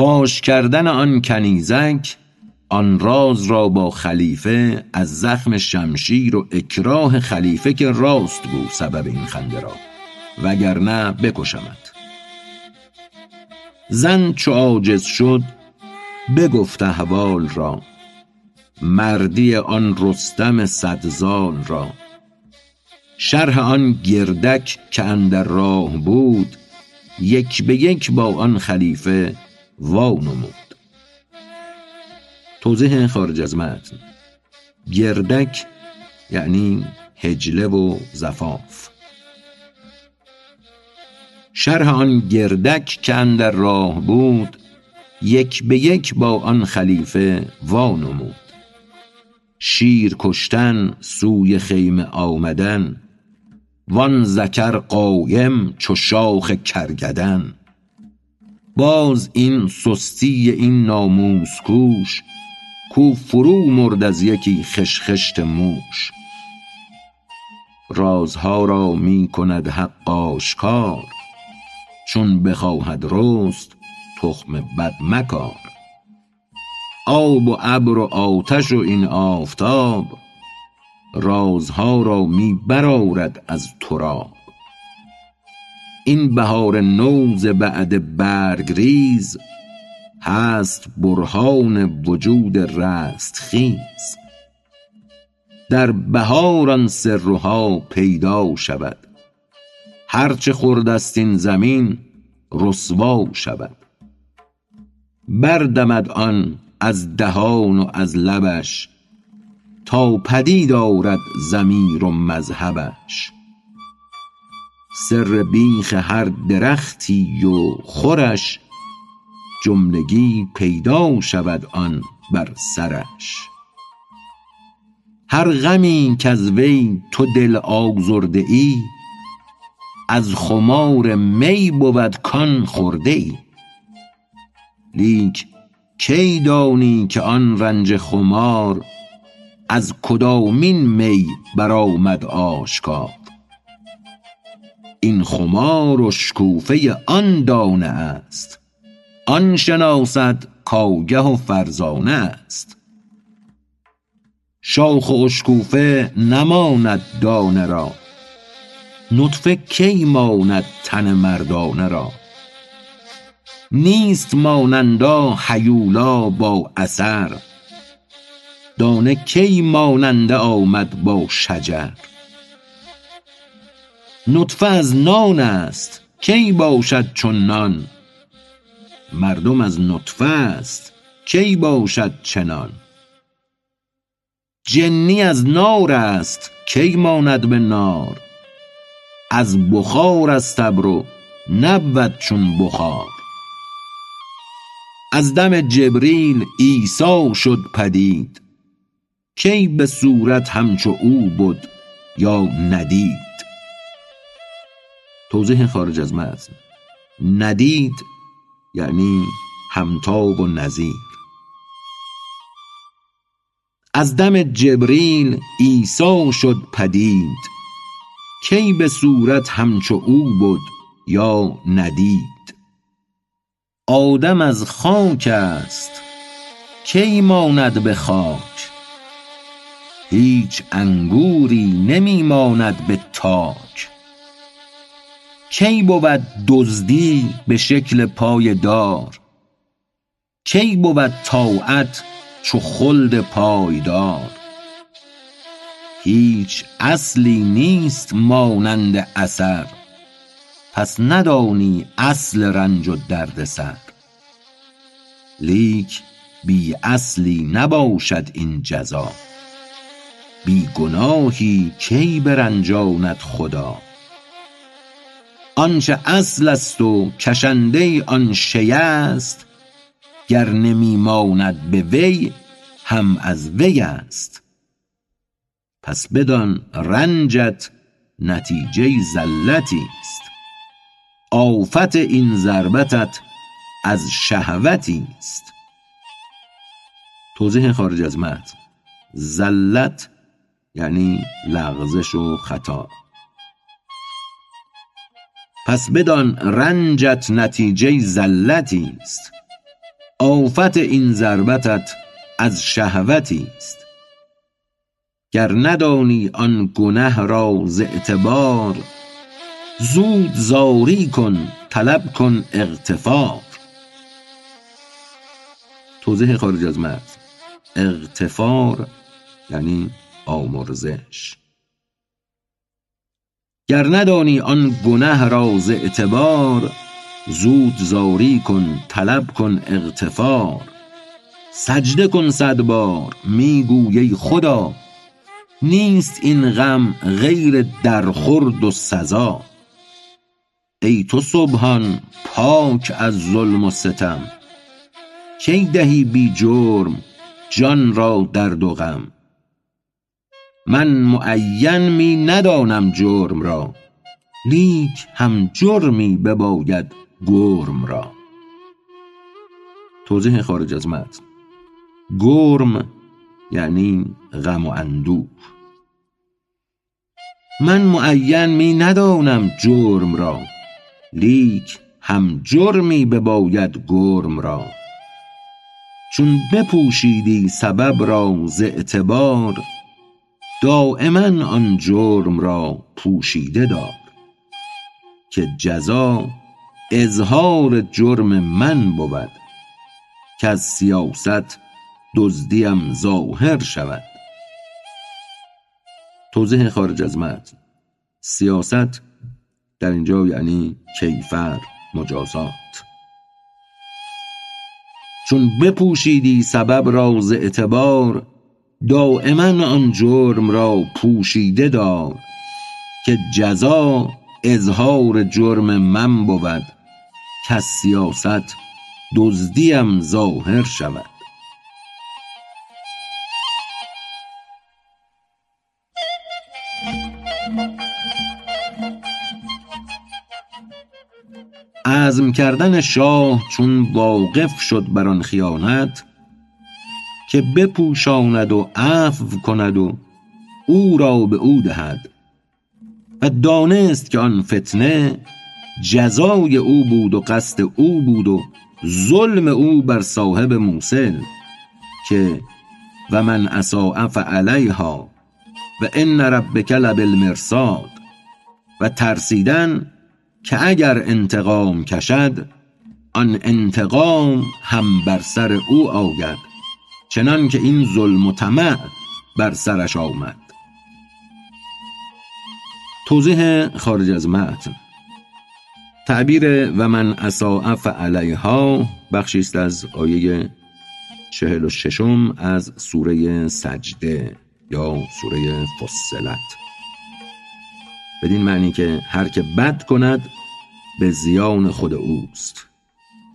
فاش کردن آن کنیزک آن راز را با خلیفه از زخم شمشیر و اکراه خلیفه که راست گو سبب این خنده را وگرنه بکشمت. زن چو عاجز شد بگفت احوال را مردی آن رستم صدزال را. شرح آن گردک که اندر راه بود یک به یک با آن خلیفه وانمود توضیح خارج از متن. گردک یعنی هجله و زفاف. شرح آن گردک که اندر راه بود یک به یک با آن خلیفه وانمود شیر کشتن سوی خیمه آمدن وان ذکر قایم چو شاخ کرگدن. باز این سستی این ناموس کوش کو فرو مرد از یکی خشخشت موش. رازها را می کند حق آشکار چون بخواهد رست تخم بد مکار. آب و ابر و آتش و این آفتاب رازها را می برآرد از تراب. این بهار نو ز بعد برگریز هست برهان وجود رستخیز در بهار آن سرها پیدا شود هر چه خورده است این زمین رسوا شود. بردمد آن از دهان و از لبش تا پدید آرد ضمیر و مذهبش. سر بیخ هر درختی و خورش جملگی پیدا شود آن بر سرش. هر غمی کز وی تو دل آزرده ای از خمار می بود کان خورده ای. لیک کی دانی که آن رنج خمار از کدامین می برآمد آشکار؟ این خمار اشکوفه آن دانه است. آن شناسد کآگه و فرزانه است. شاخ و اشکوفه نماند دانه را. نطفه کی ماند تن مردانه را؟ نیست مانندا هیولا با اثر. دانه کی ماننده آمد با شجر؟ نطفه از نان است. کی باشد چون نان؟ مردم از نطفه است. کی باشد چنان؟ جنی از نار است. کی ماند به نار؟ از بخار است ابر نبود چون بخار. از دم جبریل عیسی شد پدید. کی به صورت همچو او بد یا ندید؟ توضیح خارج از متن. ندید یعنی همتاب و نظیر از دم جبریل عیسی شد پدید. کی به صورت همچو او بد یا ندید؟ آدم از خاک است کی ماند به خاک؟ هیچ انگوری نمی ماند به تاک. کی بود دزدی به شکل پای دار؟ کی بود طاعت چو خلد پایدار؟ هیچ اصلی نیست مانند اثر پس ندانی اصل رنج و درد سر. لیک بی اصلی نباشد این جزا بی گناهی کی برنجاند خدا؟ آنچه اصل است و کشنده آن شی است. گر نمی ماند به وی هم از وی است. پس بدان رنجت نتیجه زلتی است. آفت این ضربتت از شهوتی است. توضیح خارج از متن. زلت یعنی لغزش و خطا. پس بدان رنجت نتیجه زلتی است. آفت این ضربتت از شهوتی است. گر ندانی آن گنه را ز اعتبار زود زاری کن طلب کن اغتفار. توضیح خارج از متن اغتفار یعنی آمرزش. گر ندانی آن گنه را ز اعتبار زود زاری کن طلب کن اغتفار. سجده کن صد بار می گوی خدا. نیست این غم غیر درخورد و سزا. ای تو سبحان پاک از ظلم و ستم. کی دهی بی جرم جان را درد و غم. من معین می ندانم جرم را. لیک هم جرمی بباید گرم را. توضیح خارج از متن. گرم یعنی غم و اندوه. من معین می ندانم جرم را. لیک هم جرمی بباید گرم را. چون بپوشیدی سبب را ز اعتبار دایما آن جرم را پوشیده دار که جزا اظهار جرم من بود کز سیاست دزدیم ظاهر شود. توضیح خارج از متن. سیاست در اینجا یعنی کیفر مجازات. چون بپوشیدی سبب را ز اعتبار دایما آن جرم را پوشیده دار که جزا اظهار جرم من بود. کز سیاست دزدیم ظاهر شود. عزم کردن شاه چون واقف شد بر آن خیانت که بپوشاند و عفو کند و او را به او دهد. و دانست که آن فتنه جزای او بود و قصد او بود و ظلم او بر صاحب موسل که و من اساء فعلیها و ان ربک لبالمرصاد. و ترسیدن که اگر انتقام کشد آن انتقام هم بر سر او آید. چنان که این ظلم و طمع بر سرش آمد. توضیح خارج از متن. تعبیر و من اساء فعلیها بخشی است از آیه چهل و ششم از سوره سجده یا سوره فصلت. بدین معنی که هر که بد کند به زیان خود اوست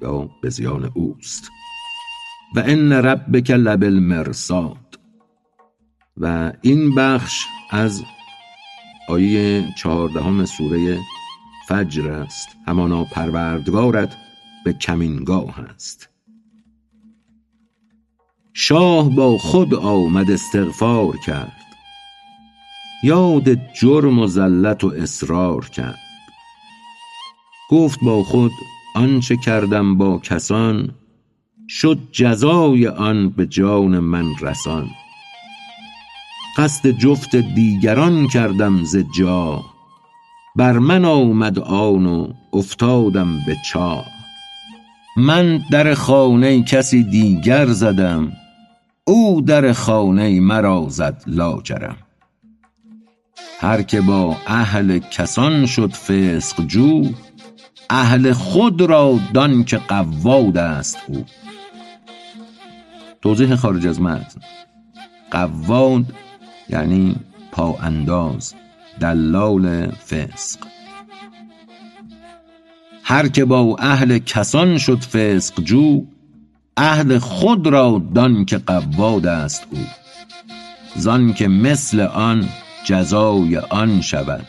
یا به زیان اوست. و ان ربک لبالمرصاد. و این بخش از آیه چهاردهم سوره فجر است. همانا پروردگارت به کمینگاه است شاه با خود آمد استغفار کرد. یاد جرم و زلت و اصرار کرد. گفت با خود آنچه کردم با کسان شد جزای آن به جان من رسان. قصد جفت دیگران کردم ز جا. بر من آمد آن و افتادم به چاه من در خانه کسی دیگر زدم او در خانه مرا زد لاجرم. هر که با اهل کسان شد فسق جو اهل خود را دان که قواد است او. توضیح خارج از متن. قواد یعنی پا انداز دلال فسق. هر که با اهل کسان شد فسق جو اهل خود را دان که قواد است او. زان که مثل آن جزای آن شود.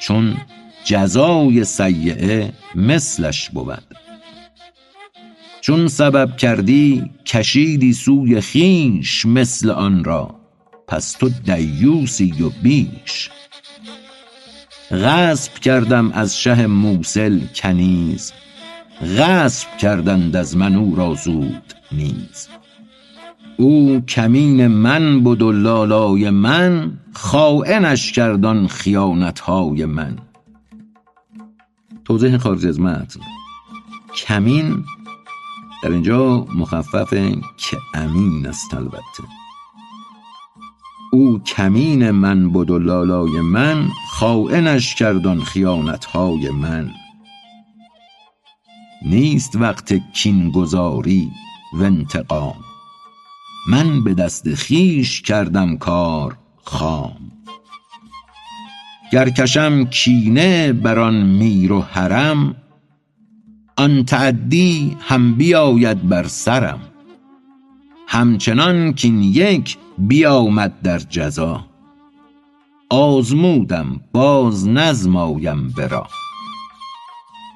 چون جزای سیعه مثلش بود. چون سبب کردی کشیدی سوی خویش مثل آن را پس تو دیوسی و بیش. غصب کردم از شه موسل کنیز غصب کردند از من او را زود نیز. او کمین من بد و لالای من خاینش کرد آن خیانتهای من. توضیح خارج از متن. کمین در اینجا مخفف که امین است البته. او کمین من بد و لالای من خاینش کرد آن خیانتهای من. نیست وقت کین گزاری و انتقام. من به دست خویش کردم کار خام. گر کشم کینه بر آن میر و حرم آن تعدی هم بیاید بر سرم. همچنان کاین یک بیامد در جزا. آزمودم باز نزمایم ورا.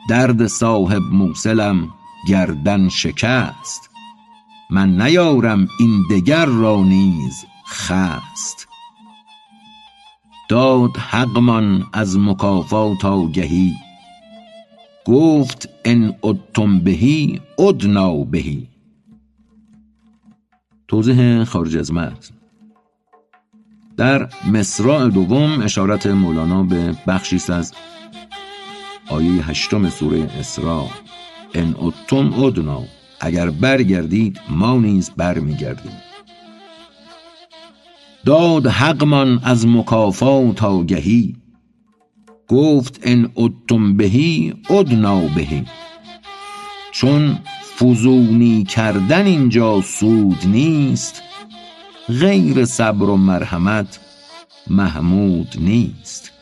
درد صاحب موسلم گردن شکست. من نیارم این دگر را نیز خست. داد حقمان از مکافات آگهی گفت ان عدتم به عدنا به توضیح خارج از متن. در مصرع دوم اشارت مولانا به بخشی از آیه هشتم سوره اسراء. ان عدتم عدنا اگر برگردید ما نیز برمیگردیم. داد حقمان از مکافات آگهی. گفت ان عدتم به عدنا به چون فزونی کردن اینجا سود نیست غیر صبر و مرحمت محمود نیست.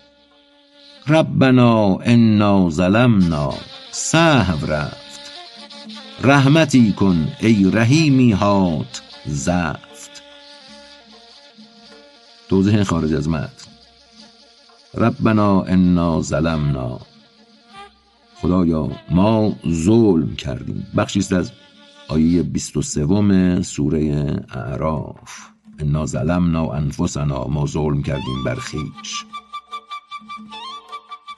ربنا انا ظلمنا سهو رفت. رحمتی کن ای رحیمی هات زفت توضیح خارج از متن ربنا انا ظلمنا. خدایا ما ظلم کردیم. بخشی است از آیه 23 سوره اعراف. انا ظلمنا انفسنا ما ظلم کردیم بر خویش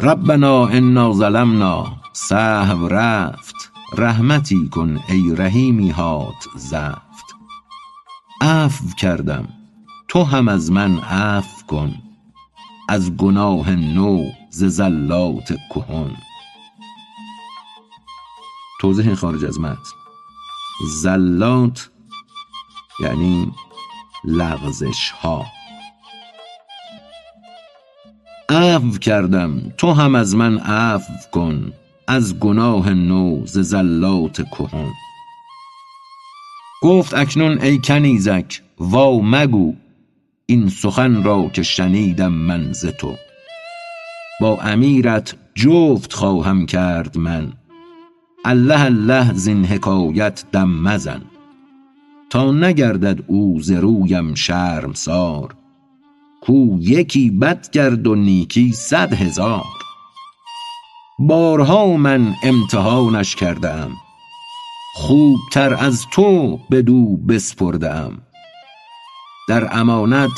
ربنا انا ظلمنا. سهو رفت. رحمتی کن ای رحیمی هات زفت. عفو کردم. تو هم از من عفو کن از گناه نو ز زلات کهن. توضیح خارج از متن. زلات یعنی لغزش ها عفو کردم تو هم از من عفو کن از گناه نو ز زلات کهن. گفت اکنون ای کنیزک وا مگو این سخن را که شنیدم من ز تو. با امیرت جفت خواهم کرد من. الله الله زین حکایت دم مزن. تا نگردد او ز رویم شرمسار. کو یکی بد کرد و نیکی صد هزار. بارها من امتحانش کرده ام خوبتر از تو بدو بسپرده ام در امانت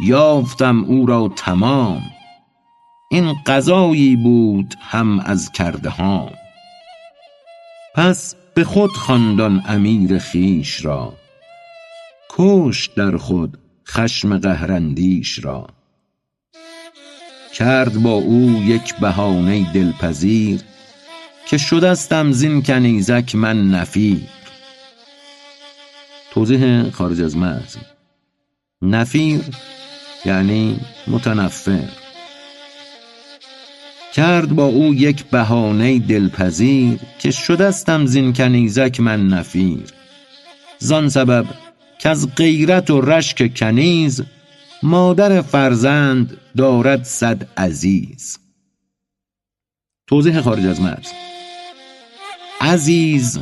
یافتم او را تمام. این قضایی بود هم از کرده هام. پس به خود خواند آن امیر خویش را کشت در خود خشم قهراندیش را. کرد با او یک بهانه دلپذیر که شدستم زین کنیزک من نفیر. توضیح خارج از متن نفیر یعنی متنفر. کرد با او یک بهانه دلپذیر که شدستم زین کنیزک من نفیر. زان سبب کز غیرت و رشک کنیز مادر فرزند دارد صد عزیز. توضیح خارج از متن عزیز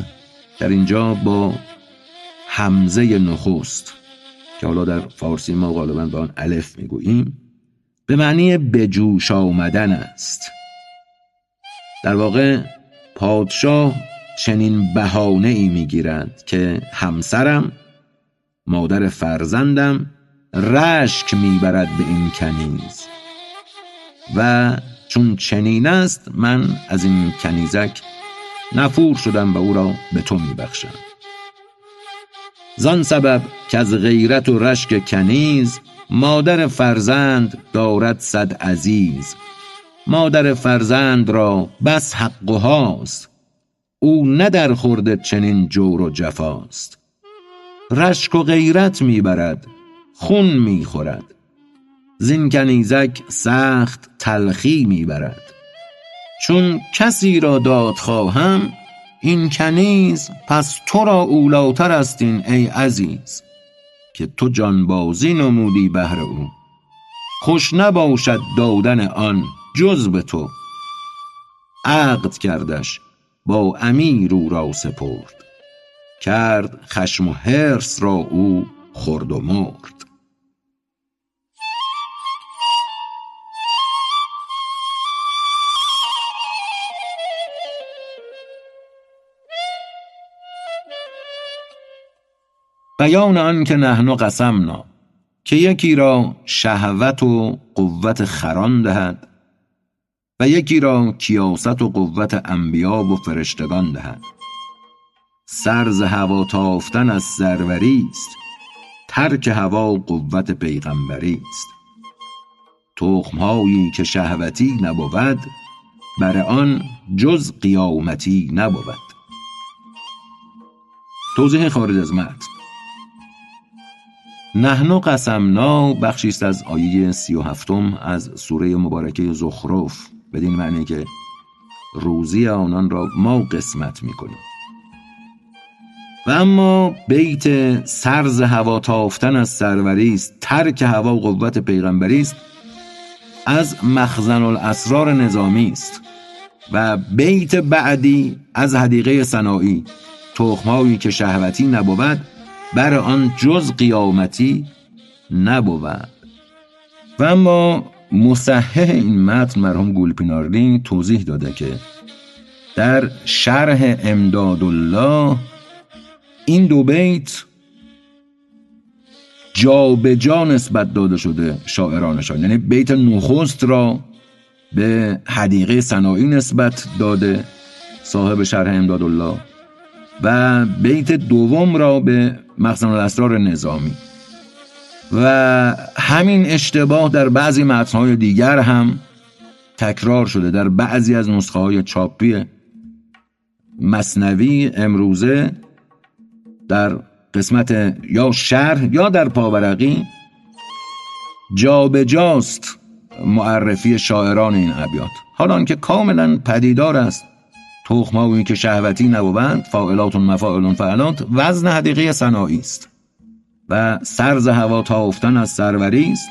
در اینجا با همزه نخست. که حالا در فارسی ما غالبا به آن الف می‌گوییم به معنی بجوش آمدن است. در واقع پادشاه چنین بهانه ای که همسرم مادر فرزندم رشک می‌برد به این کنیز. و چون چنین است من از این کنیزک نفور شدم و او را به تو میبخشم. زان سبب که از غیرت و رشک کنیز مادر فرزند دارد صد عزیز. مادر فرزند را بس حق و هاست او نه در خورد چنین جور و جفاست. رشک و غیرت می‌برد خون می‌خورد. زین کنیزک سخت تلخی می‌برد. چون کسی را داد خواهم این کنیز پس تو را اولاتر است این ای عزیز که تو جانبازی نمودی بهر او. خوش نباشد دادن آن جز به تو. عقد کردش با امیر او را سپرد. کرد خشم و حرص را او خورد و مرد. بیان آن که نحن قسمنا که یکی را شهوت و قوت خران دهد و یکی را کیاست و قوت انبیا و فرشتگان دهد. سر ز هوا تافتن از سروری است ترک هوا قوت پیغمبری است. تخمهایی که شهوتی نبود بر آن جز قیامتی نبود. توضیح خارج از متن. نحن قسمنا بخشی است از آیه سی و هفتم از سوره مبارکه زخرف بدین معنی که روزی آنان را ما قسمت می‌کنیم. و اما بیت سرز هوا تافتن از سروری است ترک هوا و قوت پیغمبری است از مخزن الاسرار نظامی است. و بیت بعدی از حدیقه صناعی تخمهایی که شهوتی نبود بر آن جز قیامتی نبود. و اما مصحح این متن مرحوم گولپینارلی توضیح داده که در شرح امداد الله این دو بیت جا به جا نسبت داده شده شاعرانشان. یعنی بیت نخست را به حدیقه صناعی نسبت داده صاحب شرح امداد الله و بیت دوم را به مخزن الاسرار نظامی. و همین اشتباه در بعضی متنهای دیگر هم تکرار شده. در بعضی از نسخه های چاپی مصنوی امروزه در قسمت یا شرح یا در پاورقی جابجاست معرفی شاعران این ابیات. حالا که کاملا پدیدار است تخمهایی که شهوتی نبوند فاعلات مفاعل فعلات وزن حدیقه صناعی است. و سرز هوا تافتن از سروری است.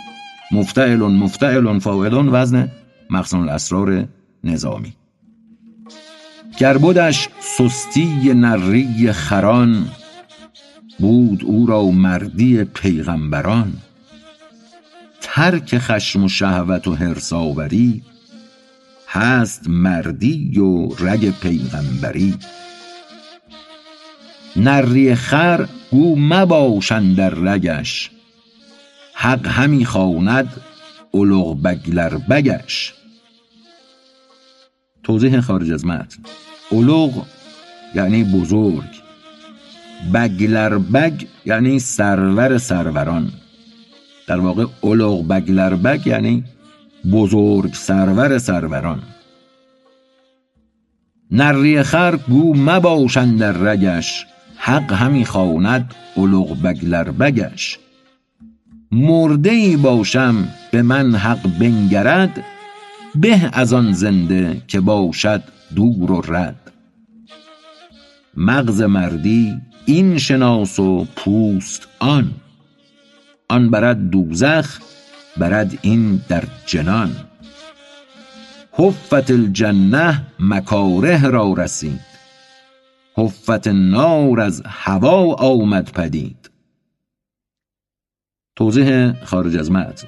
مفتعل مفتعل فاعل وزن مخزن الاسرار نظامی. گربودش سستی نری خران بود او را مردی پیغمبران. ترک خشم و شهوت و هرساوری هست مردی و رگ پیغمبری. نری خر گو مباشن در رگش. حق همی خواند اولغ بگلر بگش. توضیح خارج از متن. اولغ یعنی بزرگ. بگلر بگ یعنی سرور سروران. در واقع اولغ بگلر بگ یعنی بزرگ سرور سروران. نری خر گو مباشند در رگش حق همی خواند اولغ بگلر بگش. مرده ای باشم به من حق بنگرد به از آن زنده که باشد دور و رد. مغز مردی این شناس و پوست آن. آن برد دوزخ برد این در جنان. حفت الجنه مکاره را رسید. حفت نار از هوا آمد پدید. توضیح خارج از متن.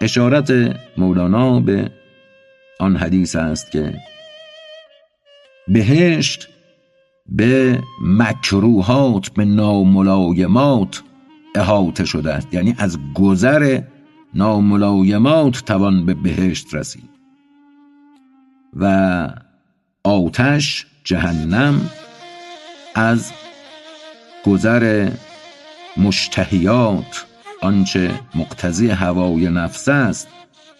اشارت مولانا به آن حدیث است که بهشت به مکروهات به ناملایمات احاطه شده است. یعنی از گذر ناملایمات توان به بهشت رسید. و آتش جهنم از گذر مشتهیات آنچه مقتضی هوای نفس است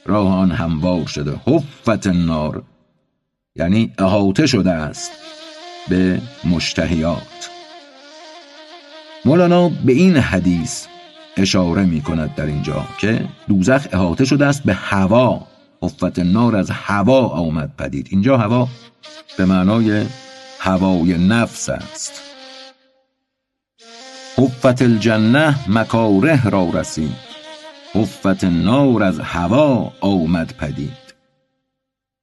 راه آن هموار شده. حفت نار یعنی احاطه شده است به مشتهیات. مولانا به این حدیث اشاره می کند در اینجا که دوزخ احاطه شده است به هوا. حفت نار از هوا آمد پدید. اینجا هوا به معنای هوای نفس است. حفت الجنه مکاره را رسید. حفت نار از هوا آمد پدید.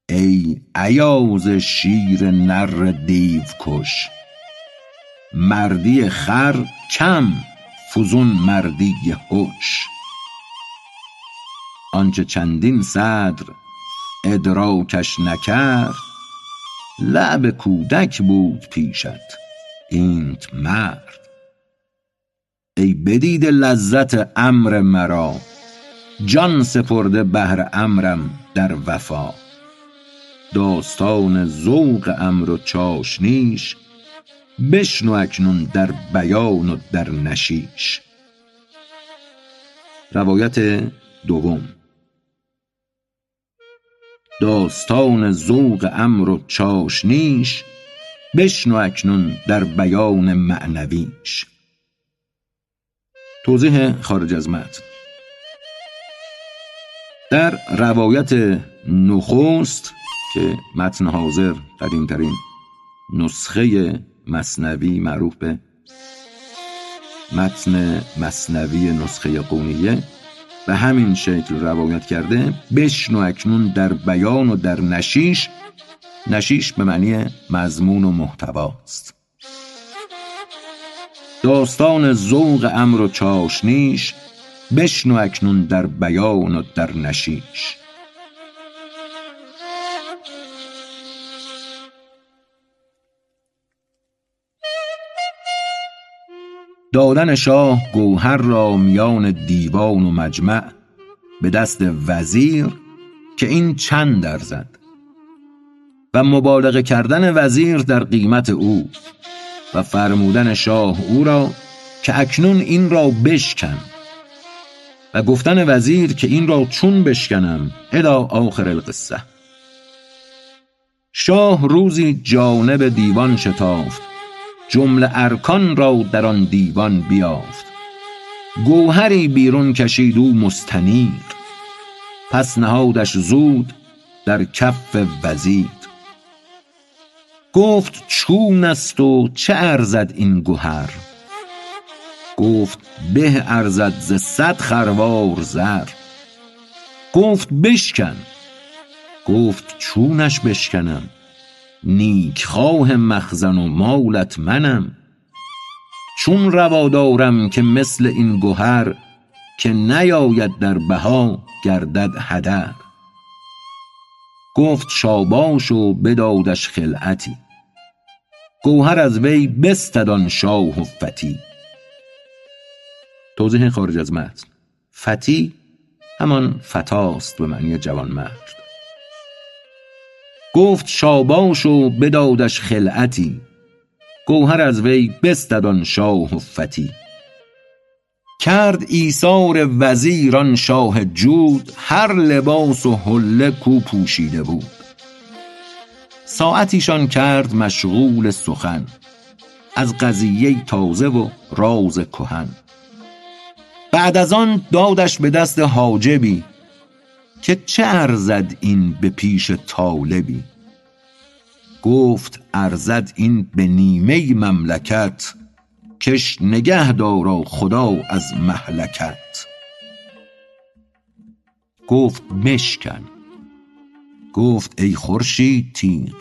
ای ایاز شیر نر دیو کش مردی خر کم. فزون مردی هوش. آنچه چندین صدر ادراکش نکرد لعب کودک بود پیشت اینت مرد. ای بدید لذت امر مرا جان سپرده بهر امرم در وفا. داستان ذوق امر و چاشنیش بشنو اکنون در بیان و در نشیش. روایت دوم. داستان ذوق امر و چاشنیش بشنو اکنون در بیان معنویش. توضیح خارج از متن. در روایت نخست که متن حاضر قدیمترین نسخه مصنوی معروف به متن مصنوی نسخه قونیه به همین شکل روایت کرده بشنو اکنون در بیان و در نشیش. نشیش به معنی مضمون و محتواست داستان ذوق امر و چاشنیش بشنو اکنون در بیان و در نشیش. دادن شاه گوهر را میان دیوان و مجمع به دست وزیر که این چند ارزد و مبالغه کردن وزیر در قیمت او و فرمودن شاه او را که اکنون این را بشکن و گفتن وزیر که این را چون بشکنم ادا آخر القصه. شاه روزی جانب دیوان شتافت جمله ارکان را در آن دیوان بیافت. گوهری بیرون کشید او مستنیر. پس نهادش زود در کف وزیر. گفت چون است و چه ارزد این گهر گفت به ارزد ز صد خروار زر. گفت بشکن. گفت چونش بشکنم. نیک خواه مخزن و مالت منم. چون روا دارم که مثل این گهر که نیاید در بها گردد هدر. گفت شاباش و بدادش خلعتی. گوهر از وی بستد آن شاه و فتی. توضیح خارج از متن. فتی همان فتاست به معنی جوانمرد. گفت شاباش و بدادش خلعتی. گوهر از وی بستد آن شاه و فتی. کرد ایثار وزیر آن شاه جود هر لباس و حله کو پوشیده بود. ساعتیشان کرد مشغول سخن از قضیه تازه و راز کهن. بعد از آن دادش به دست حاجبی که چه ارزد این به پیش طالبی؟ گفت ارزد این به نیمه مملکت کش نگه دارا خدا از مهلکت. گفت بشکن. گفت ای خورشید تیغ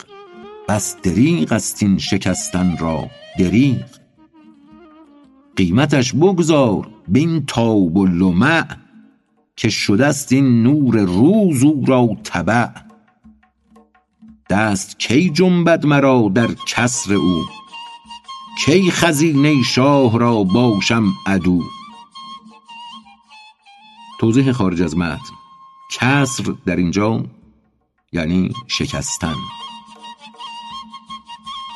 بس دریغ است این شکستن را دریغ. قیمتش بگذار بین تاب و لمع که شده است این نور روز او را تبع دست کی جنبد مرا در کسر او؟ کی خزینه شاه را باشم عدو؟ توضیح خارج از متن. کسر در اینجا یعنی شکستن.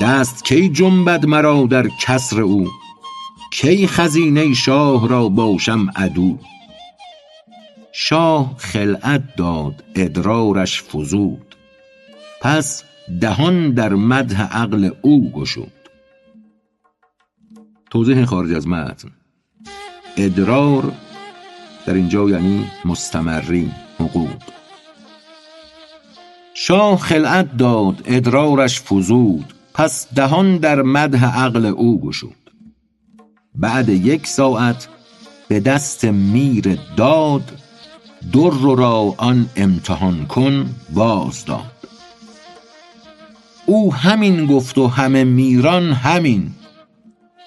دست کی جنبد مرا در کسر او؟ کی خزینه شاه را باشم عدو؟ شاه خلعت داد ادرارش فزود. پس دهان در مدح عقل او گشود. توضیح خارج از متن. ادرار در اینجا یعنی مستمری حقوق. شاه خلعت داد ادرارش فزود. پس دهان در مدح عقل او گشود. بعد یک ساعت به دست میر داد در را آن امتحان کن باز داد. او همین گفت و همه میران همین.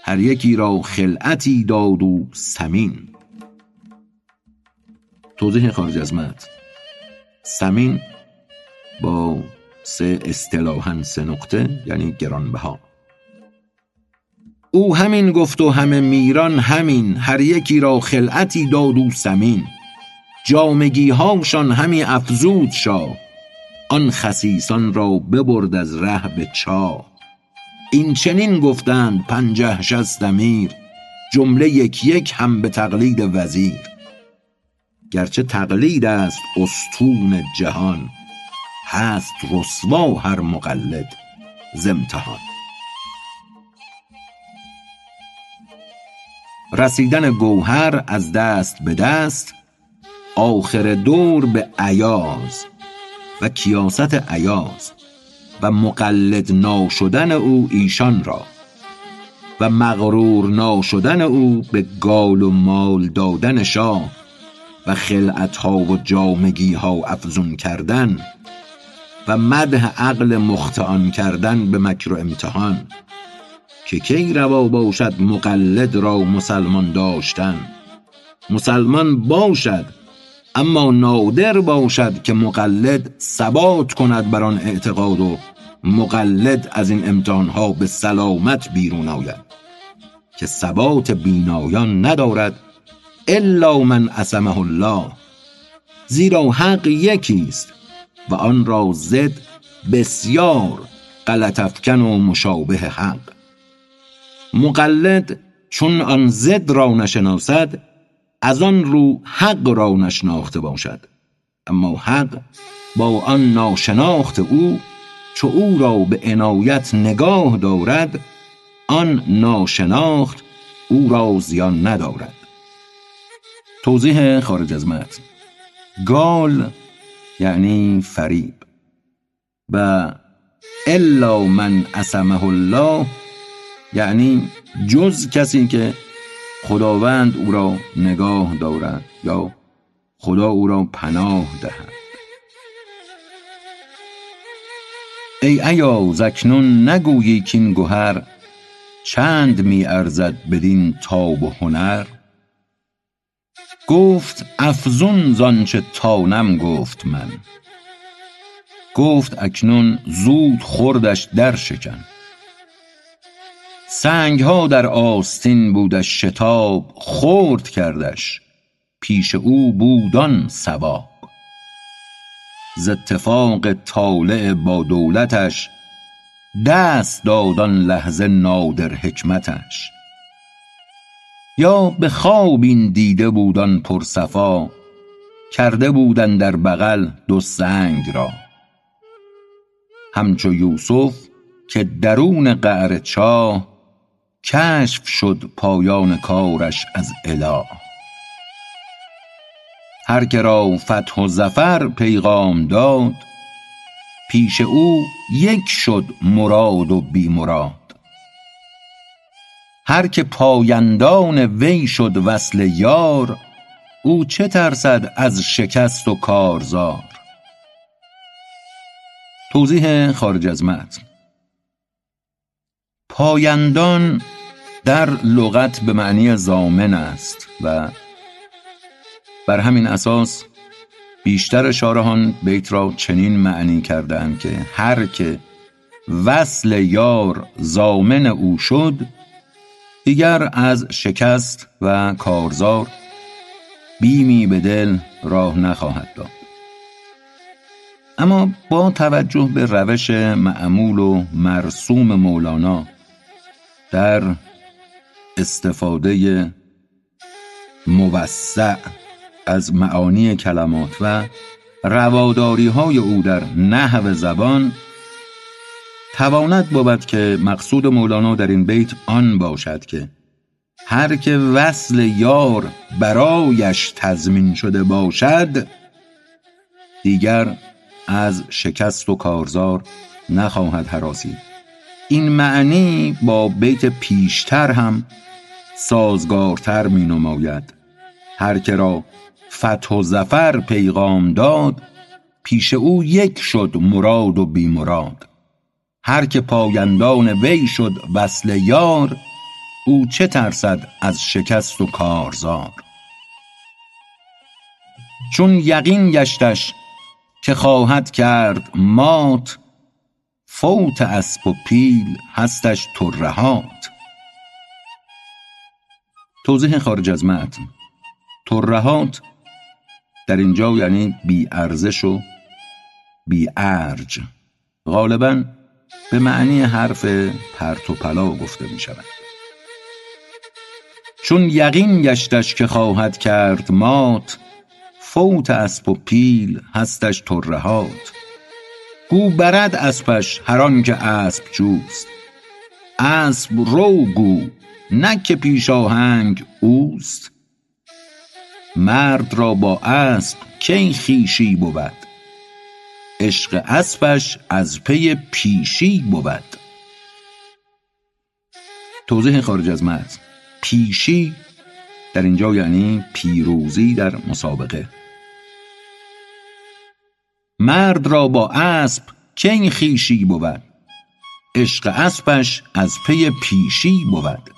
هر یکی را خلعتی داد و ثمین توضیح خارج از متن. ثمین با سه اصطلاحا سه نقطه یعنی گرانبها. او همین گفت و همه میران همین. هر یکی را خلعتی داد و ثمین جامگی هاشان همی افزود شاه. آن خسیسان را ببرد از ره به چاه. این چنین گفتند پنجه شصت امیر جمله یک یک هم به تقلید وزیر. گرچه تقلید است استون جهان هست رسوا هر مقلد ز امتحان. رسیدن گوهر از دست به دست آخر دور به ایاز و کیاست ایاز و مقلد ناشدن او ایشان را و مغرور ناشدن او به گال و مال دادن شاه و خلعت ها و جامگی ها افزون کردن و مدح عقل مختعان کردن به مکر و امتحان که کی روا باشد مقلد را مسلمان داشتن مسلمان باشد اما نادر باشد که مقلد ثبات کند بر آن اعتقاد و مقلد از این امتحان ها به سلامت بیرون آید که ثبات بینایان ندارد الا من عصمه الله زیرا حق یکی است و آن را ضد بسیار غلط افکن و مشابه حق. مقلد چون آن ضد را نشناسد از آن رو حق را نشناخته باشد. اما حق با آن ناشناخت او چو او را به عنایت نگاه دارد آن ناشناخت او را زیان ندارد. توضیح خارج از متن گال یعنی فریب. و الا من اسمه الله یعنی جز کسی که خداوند او را نگاه دارد یا خدا او را پناه دهد. ای ایا زکنون نگویی کین گهر چند می ارزد بدین تاب و هنر؟ گفت افزون زانچه تانم گفت من. گفت اکنون زود خوردش در شکن سنگ ها در آستین بودش شتاب خرد کردش پیش او بود آن ثواب ز اتفاق طالع با دولتش دست داد آن لحظه نادر حکمتش. یا به خواب این دیده بود آن پر صفا کرده بود اندر بغل دو سنگ را. همچو یوسف که درون قعر چاه کشف شد پایان کارش از اله. هر که را فتح و ظفر پیغام داد پیش او یک شد مراد و بی مراد. هر که پایندان وی شد وصل یار او چه ترسد از شکست و کارزار. توضیح خارج از متن. پایندان در لغت به معنی زامن است و بر همین اساس بیشتر شارحان بیت را چنین معنی کردند که هر که وصل یار زامن او شد دیگر از شکست و کارزار بیمی به دل راه نخواهد داد. اما با توجه به روش معمول و مرسوم مولانا در استفاده موسع از معانی کلمات و رواداری های او در نحو زبان تواند بود که مقصود مولانا در این بیت آن باشد که هر که وصل یار برایش تضمین شده باشد دیگر از شکست و کارزار نخواهد حراسید این معنی با بیت پیشتر هم سازگارتر می نماید هر که را فتح و زفر پیغام داد پیش او یک شد مراد و بی مراد هر که پایندان وی شد وصل یار او چه ترسد از شکست و کارزار. چون یقین گشتش که خواهد کرد مات فوت اسب و پیل هستش ترهات. توضیح خارج از متن. ترهات در اینجا یعنی بی ارزش و بی ارج. غالبا به معنی حرف پرت و پلا گفته می شود. چون یقین گشتش که خواهد کرد مات فوت اسب و پیل هستش ترهات. گو برد اسبش هر آن که اسب جوست. اسب رو گو نه که پیش آهنگ اوست. مرد را با اسب کی خویشی بود؟ عشق اسبش از پی پیشی بود. توضیح خارج از متن پیشی در اینجا یعنی پیروزی در مسابقه. مرد را با اسب کی خویشی بود. عشق اسبش از پی پیشی بود.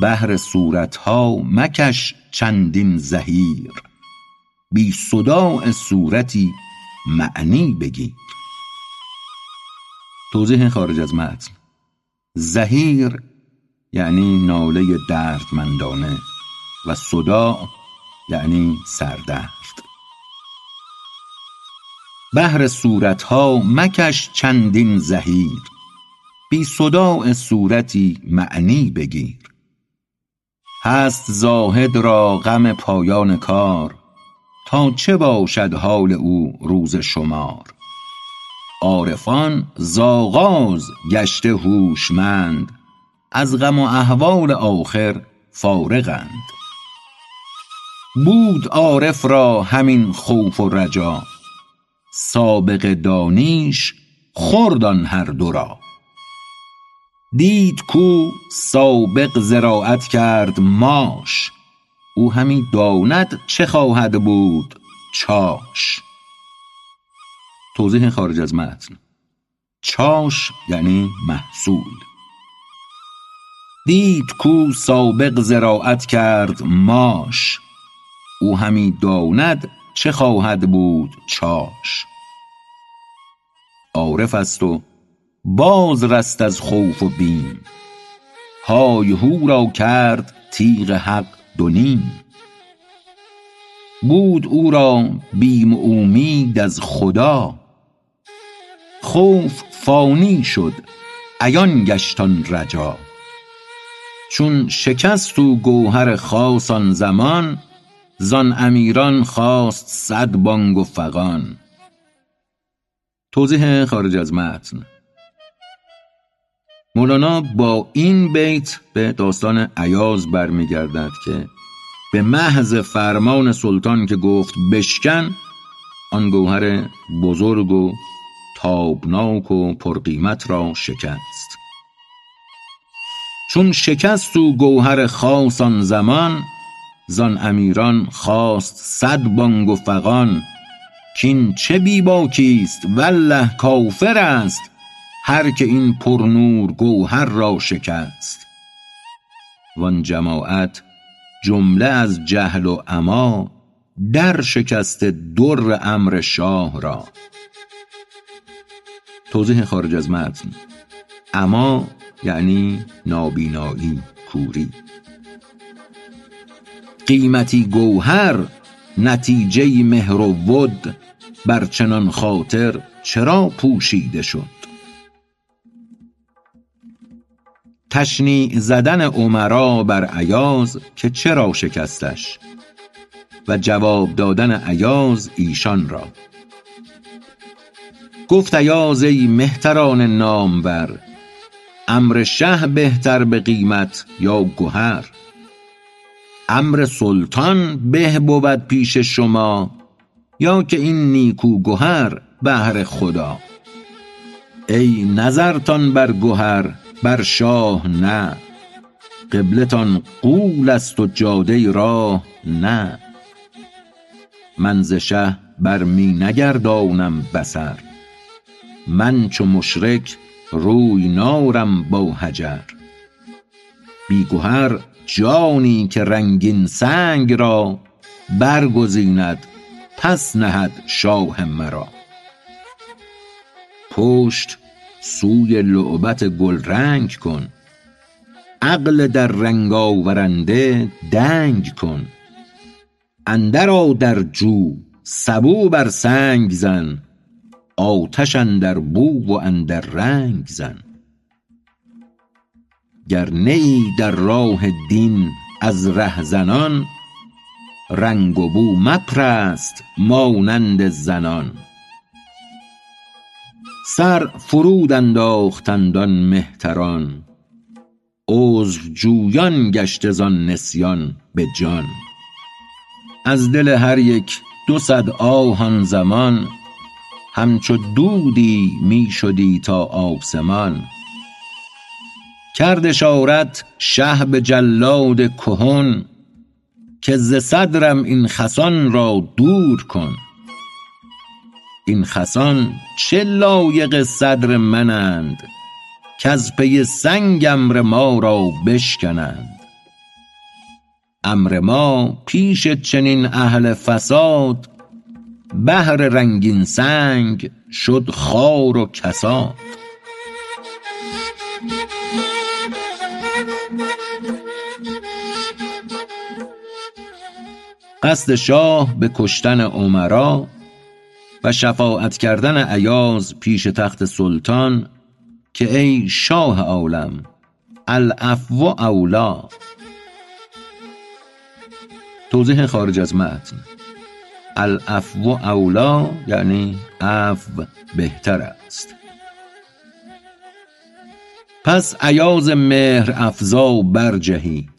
بهر صورتها مکش چندین زهیر. بی صداع صورتی معنی بگیر توضیح خارج از متن. زهیر یعنی ناله دردمندانه و صداع یعنی سردرد. بهر صورتها مکش چندین زهیر. بی صداع صورتی معنی بگیر. هست زاهد را غم پایان کار تا چه باشد حال او روز شمار. عارفان ز آغاز گشته هوشمند از غم و احوال آخر فارغند. بود عارف را همین خوف و رجا سابق دانیش خورد آن هر دو را. دید کو سابق زراعت کرد ماش او همی داند چه خواهد بود چاش. توضیح خارج از متن. چاش یعنی محصول. دید کو سابق زراعت کرد ماش او همی داند چه خواهد بود چاش؟ عارف است و باز رست از خوف و بیم. های هو را کرد تیغ حق دو نیم. بود او را بیم و اومید از خدا. خوف فانی شد عیان گشت آن رجا. چون شکست او گوهر خاص آن زمان زان امیران خواست صد بانگ و فغان. توضیح خارج از متن. مولانا با این بیت به داستان عیاز برمیگردد که به محض فرمان سلطان که گفت بشکن آن گوهر بزرگ و تابناک و پرقیمت را شکست. چون شکست و گوهر خاص آن زمان زان امیران خواست صد بانگ و فغان. کین چه بی باکیست والله کافر است. هر که این پرنور گوهر را شکست. وان جماعت جمله از جهل و عما در شکست در امر شاه را. توضیح خارج از متن. عما یعنی نابینایی کوری. قیمتی گوهر نتیجه مهر و ود بر چنان خاطر چرا پوشیده شد؟ تشنیع زدن امرا بر ایاز که چرا شکستش؟ و جواب دادن ایاز ایشان را. گفت ایاز ای مهتران نامور امر شه بهتر به قیمت یا گهر امر سلطان به بود پیش شما یا که این نیکو گهر بهر خدا. ای نظرتان بر گهر بر شاه نه قبله تان غول است و جاده راه نه. من ز شه بر می نگردانم بصر من چو مشرک روی نارم با حجر. بی گهر جانی که رنگین سنگ را برگزیند پس نهد شاه مرا. پشت سوی لعبت گلرنگ کن عقل در رنگ آورنده دنگ کن. اندر آ در جو سبو بر سنگ زن آتش اندر بو و اندر رنگ زن. گر نه ای در راه دین از رهزنان رنگ و بو مپرست مانند زنان. سر فرود انداختند آن مهتران عذر جویان گشته زان نسیان به جان. از دل هر یک دو صد آه آن زمان همچو دودی می شدی تا آسمان. کرد اشارت شه به جلاد کهن که ز صدرم این خسان را دور کن. این خسان چه لایق صدر منند کز پی سنگ امر ما را بشکنند. امر ما پیش چنین اهل فساد بهر رنگین سنگ شد خوار و کساد. قصد شاه به کشتن امرا و شفاعت کردن ایاز پیش تخت سلطان که ای شاه عالم العفو اولی. توضیح خارج از متن. العفو اولی یعنی عفو بهتر است. پس ایاز مهر افزا برجهید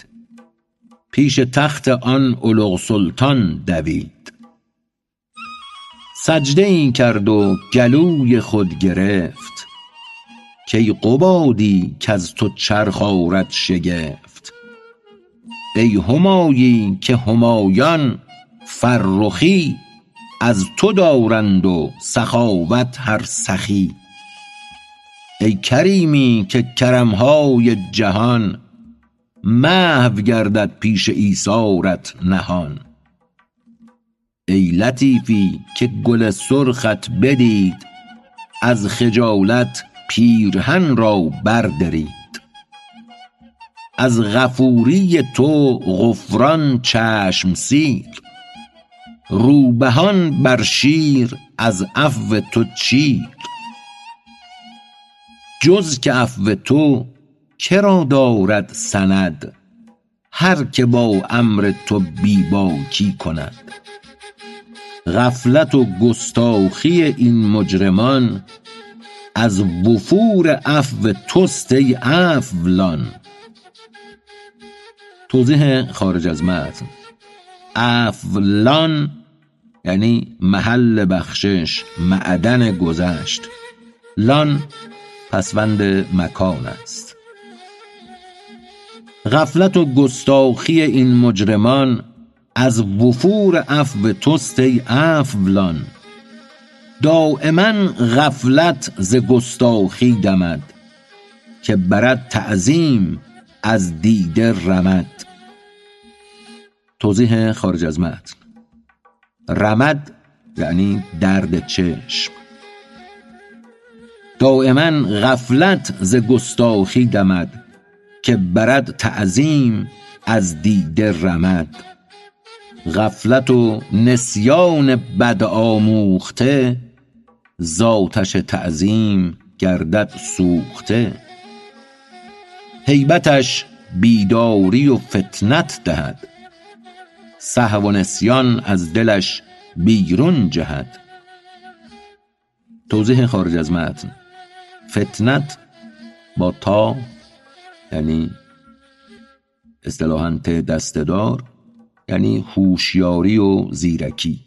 پیش تخت آن الغ سلطان دوید. سجده ای کرد و گلوی خود گرفت. کای قبادی کز تو چرخ آرد شگفت. ای همایی که همایان فرخی از تو دارند و سخاوت هر سخی. ای کریمی که کرم های جهان محو گردد پیش ایثارت نهان. ای لطیفی که گل سرخت بدید از خجالت پیرهن را بردرید. از غفوری تو غفران چشم سیر روبهان بر شیر از عفو تو چیر جز که عفو تو که را دارد سند؟ هر که با امر تو بی باکی کند. غفلت و گستاخی این مجرمان از وفور عفو توست ای عفو توضیح خارج از متن. عفو یعنی محل بخشش معدن گذشت. لان پسوند مکان است. غفلت و گستاخی این مجرمان از وفور عفو توست ای عفو دایما غفلت ز گستاخی دمد که برد تعظیم از دیده رمد. توضیح خارج از متن. رمد یعنی درد چشم. دایما غفلت ز گستاخی دمد که برد تعظیم از دیده رمد. غفلت و نسیان بد آموخته زاتش تعظیم گردد سوخته. هیبتش بیداری و فتنت دهد سهو و نسیان از دلش بیرون جهد. توضیح خارج از متن. فتنت با تا یعنی اصطلاحا ته دستدار یعنی هوشیاری و زیرکی.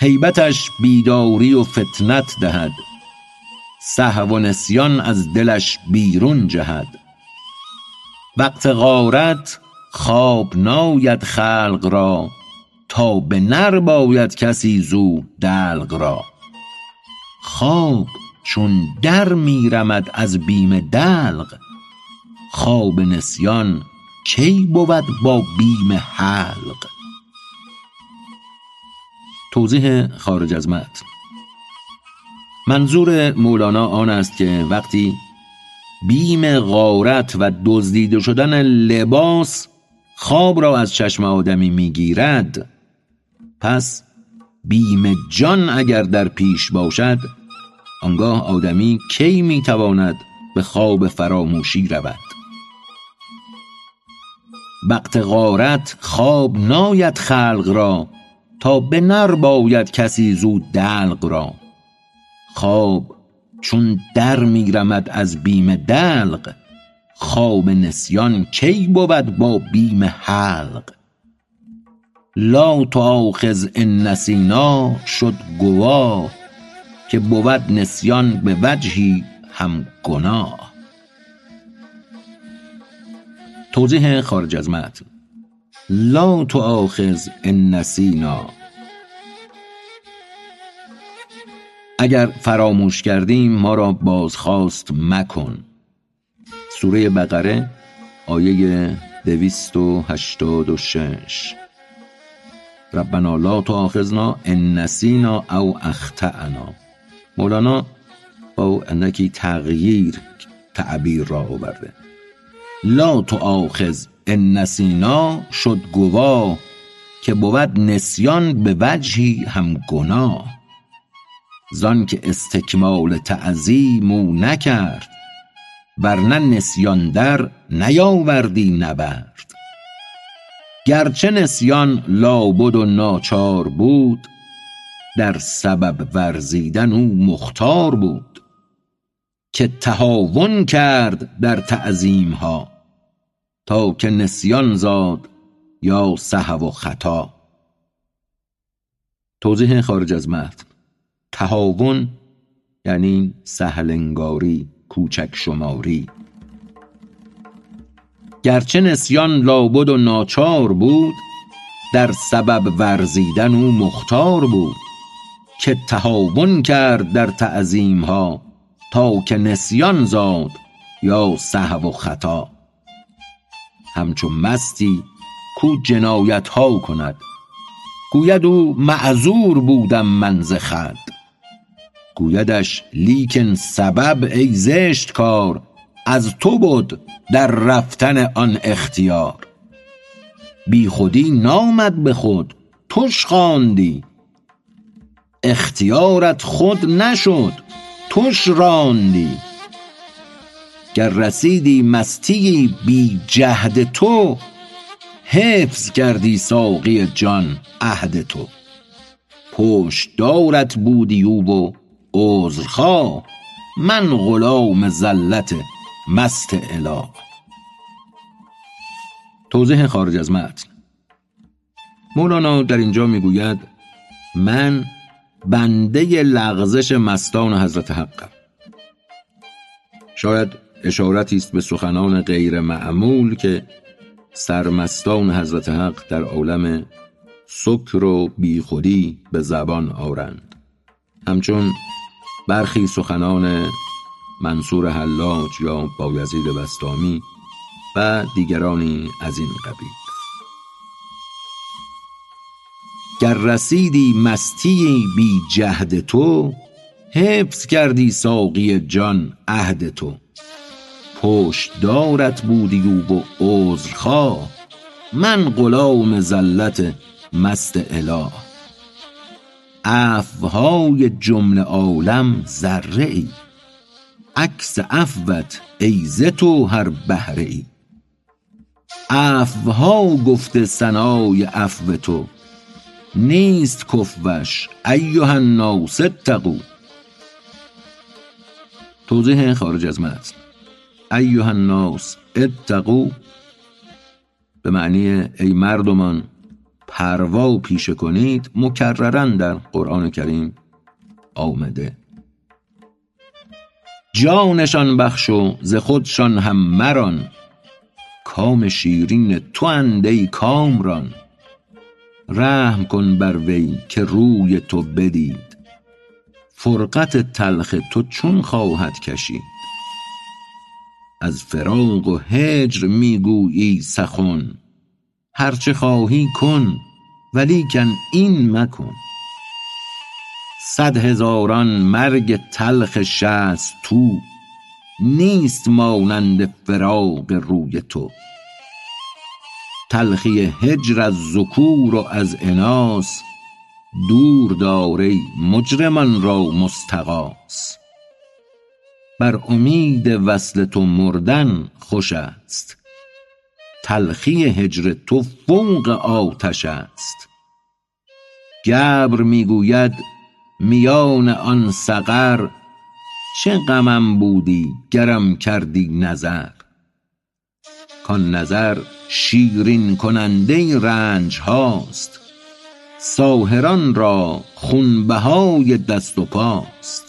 هیبتش بیداری و فتنت دهد. سهو و نسیان از دلش بیرون جهد. وقت غارت خواب ناید خلق را تا به نر باید کسی زو دلق را. خواب چون در می رمد از بیم دلق خواب نسیان کی بود با بیم حلق؟ توضیح خارج از متن. منظور مولانا آن است که وقتی بیم غارت و دزدیده شدن لباس خواب را از چشم آدمی می‌گیرد پس بیم جان اگر در پیش باشد آنگاه آدمی کی می‌تواند به خواب فراموشی رود؟ وقت غارت خواب ناید خلق را تا به نر باید کسی زود دلق را. خواب چون در میرمد از بیم دلق خواب نسیان کی بود با بیم حلق؟ لا تؤاخذ ان نسینا شد گواه که بود نسیان به وجهی هم گناه. توضیح خارج از متن. لا تؤاخذ ان نسینا. اگر فراموش کردیم ما را بازخواست مکن. سوره بقره آیه دویست و هشتاد و شش. ربنا لا تؤاخذنا ان نسینا او اخطأنا. مولانا با اندکی تغییر تعبیر را آورده. لا تؤاخذ ان نسینا شد گواه که بود نسیان به وجهی هم گناه. زان که استکمال تعظیم او نکرد ورنه نسیان در نیاوردی نبرد. گرچه نسیان لابد و ناچار بود در سبب ورزیدن او مختار بود که تهاون کرد در تعظیم ها تا که نسیان زاد یا سهو و خطا. توضیح خارج از متن. تهاون یعنی سهلنگاری کوچک شماری. گرچه نسیان لابد و ناچار بود در سبب ورزیدن او مختار بود. که تهاون کرد در تعظیم ها تا که نسیان زاد یا سهو و خطا. همچون مستی کو جنایت ها کند. گوید او معذور بودم من ز خود گویدش لیکن سبب ای زشت کار از تو بد در رفتن آن اختیار. بی خودی نامد به خود توش خواندی اختیارت خود نشد. توش راندی. گر رسیدی مستی بی جهد تو حفظ کردی ساقی جان عهد تو. پشتدارت بودی او و عذرخواه من غلام زلت مست اله. توضیح خارج از متن. مولانا در اینجا می‌گوید من بنده لغزش مستان حضرت حقم شاید اشارتی است به سخنان غیر معمول که سرمستان حضرت حق در عالم سکر و بیخودی به زبان آرند همچون برخی سخنان منصور حلاج یا بایزید بستامی و دیگرانی از این قبیل. گر رسیدی مستی بی جهد تو حفظ کردی ساقی جان عهد تو. پشت دارت بودی و عذرخواه من غلام زلت مست اله. عفوهای جمله عالم ذره ای عکس عفوت ای ز تو هر بهره ای عفوها گفته ثنای عفو تو نیست کفوش. ایها الناس اتقوا. توضیح خارج از متن. ایها الناس اتقوا. به معنی ای مردمان پروا پیشه کنید مکررن در قرآن کریم آمده. جانشان بخش و ز خودشان هم مران. کام شیرین تو اند ای کامران. رحم کن بر وی که روی تو بدید. فرقت تلخ تو چون خواهد کشید. از فراق و هجر می گویی سخن. هرچه خواهی کن ولیکن این مکن. صد هزاران مرگ تلخ شصت تو نیست مانند فراق روی تو. تلخی هجر از ذکور و از اناث دور دار ای مجرمان را مستغاث. بر امید وصل تو مردن خوش است. تلخی هجر تو فوق آتش است. گبر می گوید میان آن سقر چه غمم بودی گرم کردی نظر؟ کان نظر شیرین کننده رنج هاست ساحران را خونبهای دست و پاست.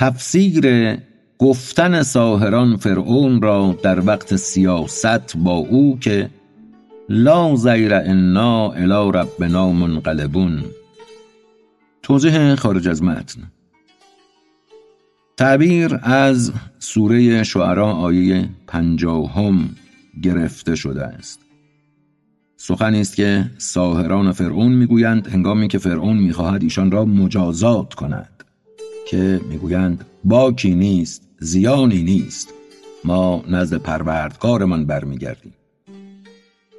تفسیر گفتن ساحران فرعون را در وقت سیاست با او که لا ضیر انا الی ربنا منقلبون. توضیح خارج از متن. تعبیر از سوره شعرا آیه پنجاهم گرفته شده است. سخنی است که ساحران فرعون می‌گویند هنگامی که فرعون می‌خواهد ایشان را مجازات کند. که می‌گویند باکی نیست زیانی نیست. ما نزد پروردگارمان برمیگردیم.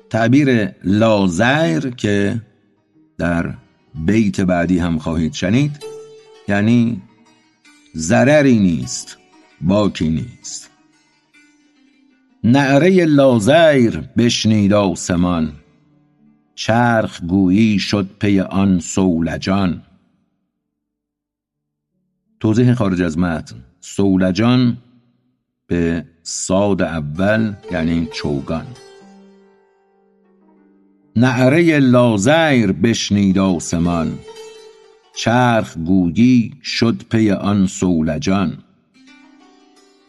تعبیر لازیر که در بیت بعدی هم خواهید شنید یعنی ضرری نیست باکی نیست. نعره لازیر بشنید آسمان چرخ گویی شد پی آن سولجان. توضیح خارج از متن. سولجان به ساد اول یعنی چوگان. نعره لازیر بشنید آسمان. چرخ گویی شد پی آن سولجان.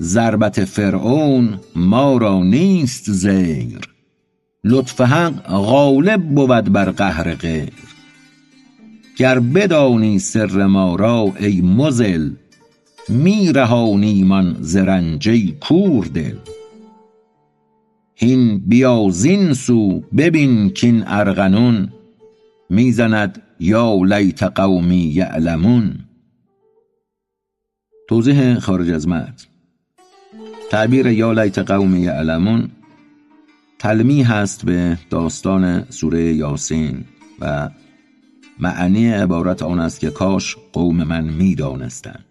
ضربت فرعون ما را نیست زیر. لطف حق غالب بود بر قهر غیر. گر بدانی سر ما را ای مضل می رهانیمان ز رنج ای کوردل هین بیا زین سو ببین کاین ارغنون می زند یا لیت قومی یعلمون. توضیح خارج از متن تعبیر یا لیت قومی یعلمون تلمی هست به داستان سوره یاسین و معنی عبارت آن است که کاش قوم من می دانستند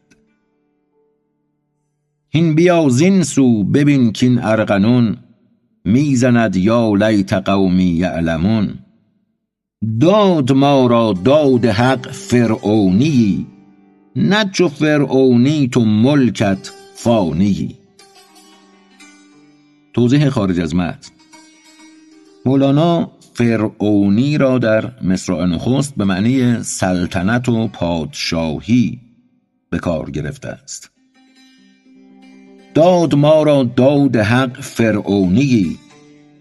هین بیا زین سو ببین کین ارغنون می‌زند یا لیت قومی یعلمون. داد ما را داد حق فرعونی نه چو فرعونی تو ملکت فانی. توضیح خارج از متن. مولانا فرعونی را در مصرع نخست به معنی سلطنت و پادشاهی به کار گرفته است. داد ما را داد حق فرعونی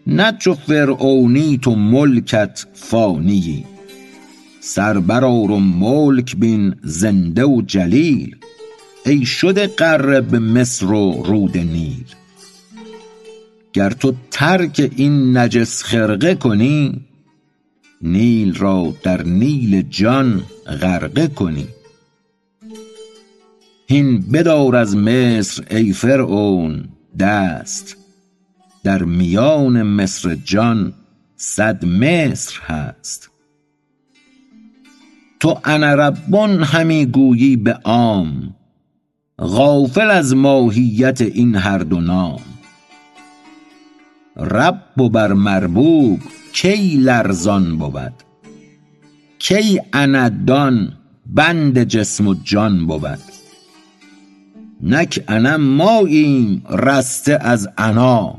نه چو فرعونی تو ملکت فانی. سر برآر و ملک بین زنده و جلیل ای شده به مصر و رود نیل. گر تو ترک این نجس خرقه کنی نیل را در نیل جان غرقه کنی. هین بدار از مصر ای فرعون دست. در میان مصر جان صد مصر هست. تو انا ربون همی گویی به عام غافل از ماهیت این هر دو نام. رب و بر مربوب کی لرزان بود. کی اندان بند جسم و جان بود. نک انا ماییم رسته از عنا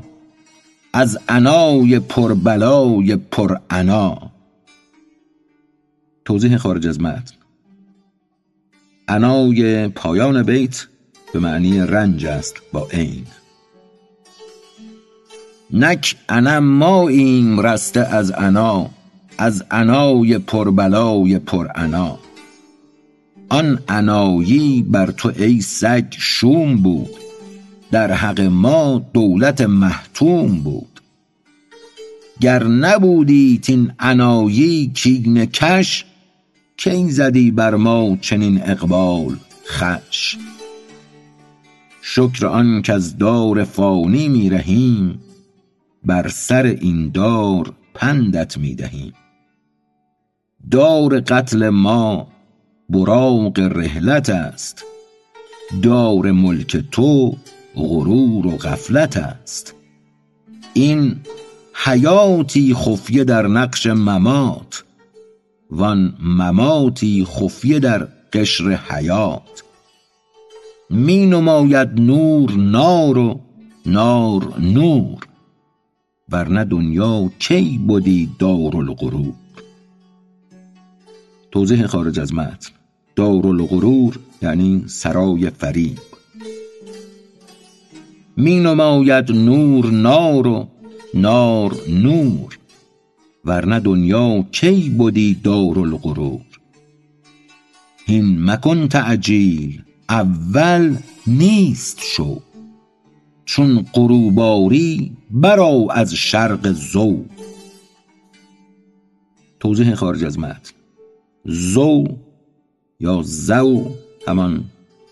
از عنای پر بلای پر عنا توضیح خارج از متن عنای پایان بیت به معنی رنج است با عین. نک انا ماییم رسته از عنا از عنای پر بلای پر عنا آن عنایی بر تو ای سگ شوم بود در حق ما دولت محتوم بود. گر نبودیت این عنایی کینه کش کی زدی بر ما چنین اقبال خوش شکر آن کز دار فانی می رهیم بر سر این دار پندت می دهیم. دار قتل ما براق رحلت است. دار ملک تو غرور و غفلت است. این حیاتی خفیه در نقش ممات وان مماتی خفیه در قشر حیات. می نماید نور نار و نار نور. ورنه دنیا کی بدی دارالغرور. توضیح خارج از متن. دارالغرور یعنی سرای فریب. می نماید نور نار و نار نور. ورنه دنیا کی بدی دارالغرور. هین مکن تعجیل اول نیست شو چون غروب آری برآ از شرق ضو توضیح خارج از متن. ضو یا ضو همان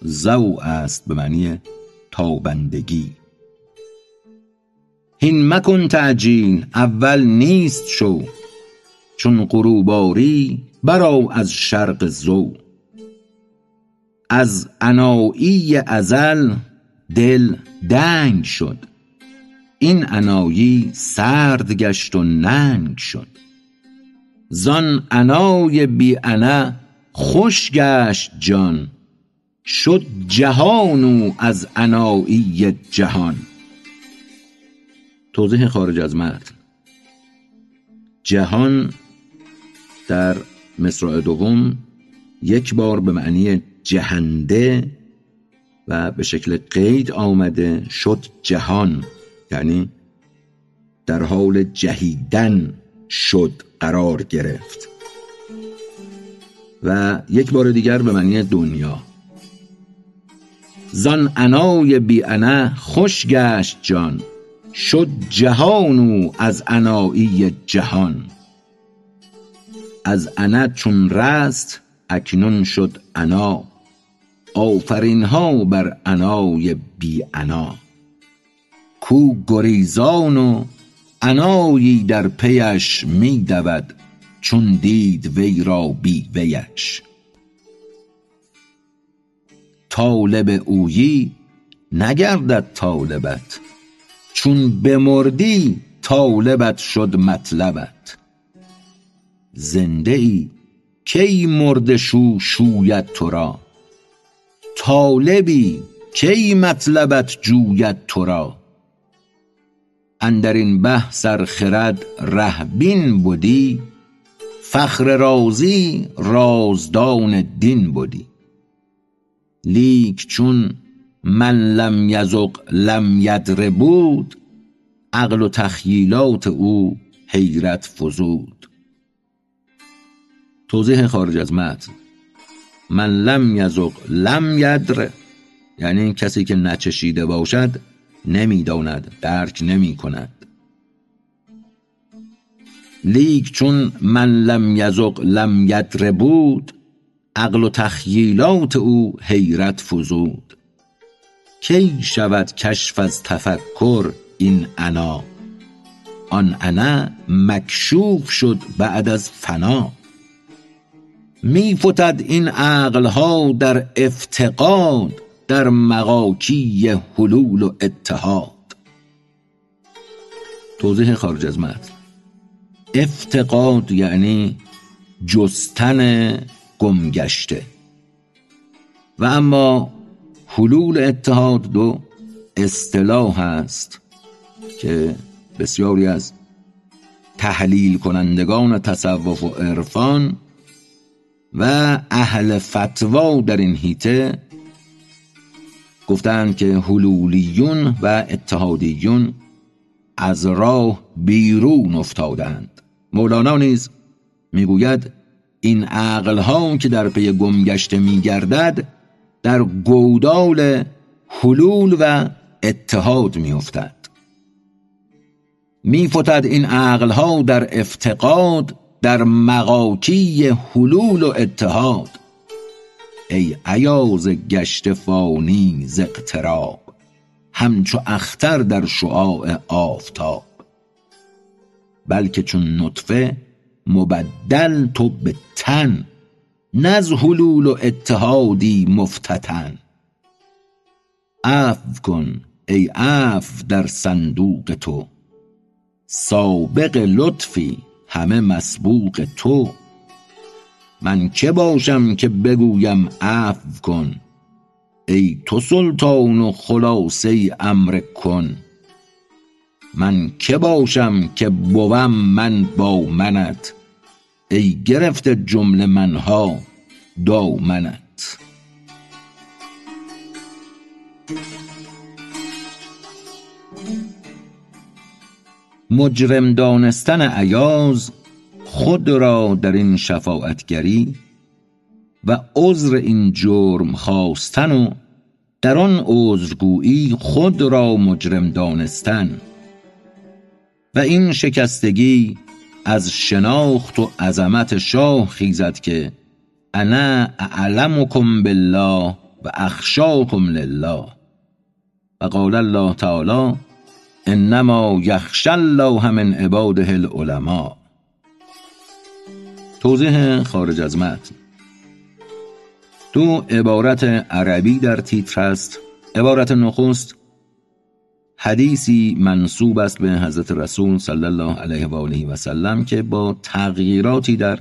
ضو است به معنی تابندگی. هین مکن تعجیل اول نیست شو. چون غروب آری برآ از شرق ضو از عنایی ازل دل دنگ شد. این عنایی سرد گشت و ننگ شد. زان عنای بی عنا خوش گشت جان. شد جهان او از عنایی جهان. توضیح خارج از متن جهان در مصرع دوم یک بار به معنی جهنده و به شکل قید آمده شد جهان یعنی در حال جهیدن شد قرار گرفت. و یک بار دیگر به معنی دنیا. زان عنای بی انا خوش گشت جان شد جهان او از عنایی جهان. از انا چون رست اکنون شد انا. آفرین ها بر عنای بی انا کو گریزان و عنایی در پیش می دود چون دید وی را بی ویش. طالب اویی نگردد طالبت چون بمردی طالبت شد مطلبت. زنده ای کی مرده شو شوید تو را؟ طالبی کی مطلبت جوید تو را؟ اندر این بحث ار خرد ره بین بدی فخر رازی رازدان دین بدی. لیک چون من لم یذق لم یدر بود عقل و تخییلات او حیرت فزود. توضیح خارج از متن. من لم یذق لم یدر. یعنی کسی که نچشیده باشد نمی‌داند درک نمی کند لیک چون من لم یذق لم یدر بود عقل و تخییلات او حیرت فزود. کی شود کشف از تفکر این انا؟ آن انا مکشوف شد بعد از فنا. می فتد این عقلها در افتقاد در مغاکی حلول و اتحاد. توضیح خارج از متن. افتقاد یعنی جستن گمگشته. و اما حلول اتحاد دو اصطلاح است که بسیاری از تحلیل کنندگان تصوف و عرفان و اهل فتوا در این هیته گفتند که حلولیون و اتحادیون از راه بیرون افتادند. مولانا نیز می‌گوید این عقل که در پی گمگشته میگردد در گودال حلول و اتحاد میافتد. میفتد این عقل در افتقاد در مقاکی حلول و اتحاد. ای عیاز گشت فانی ز اقتراب همچو اختر در شعاع آفتاب. بلکه چون نطفه مبدل تو به تن نز حلول و اتحادی مفتتن. عفو کن ای عفو در صندوق تو سابق لطفی همه مسبوق تو. من که باشم که بگویم عفو کن؟ ای تو سلطان و خلاصه امر کن. من که باشم که بوم من با منت؟ ای گرفته جمله منها دامنت. مجرم دانستن عیاز خود را در این شفاعتگری و عذر این جرم خواستن و در آن عذرگویی خود را مجرم دانستن و این شکستگی از شناخت و عظمت شاه خیزد که انا اعلمکم بالله و اخشاکم لله و قال الله تعالی انما یخشى الله من عباده العلماء. توضیح خارج از متن. دو عبارت عربی در تیتر است عبارت نخست حدیثی منصوب است به حضرت رسول صلی الله علیه و آله و سلم که با تغییراتی در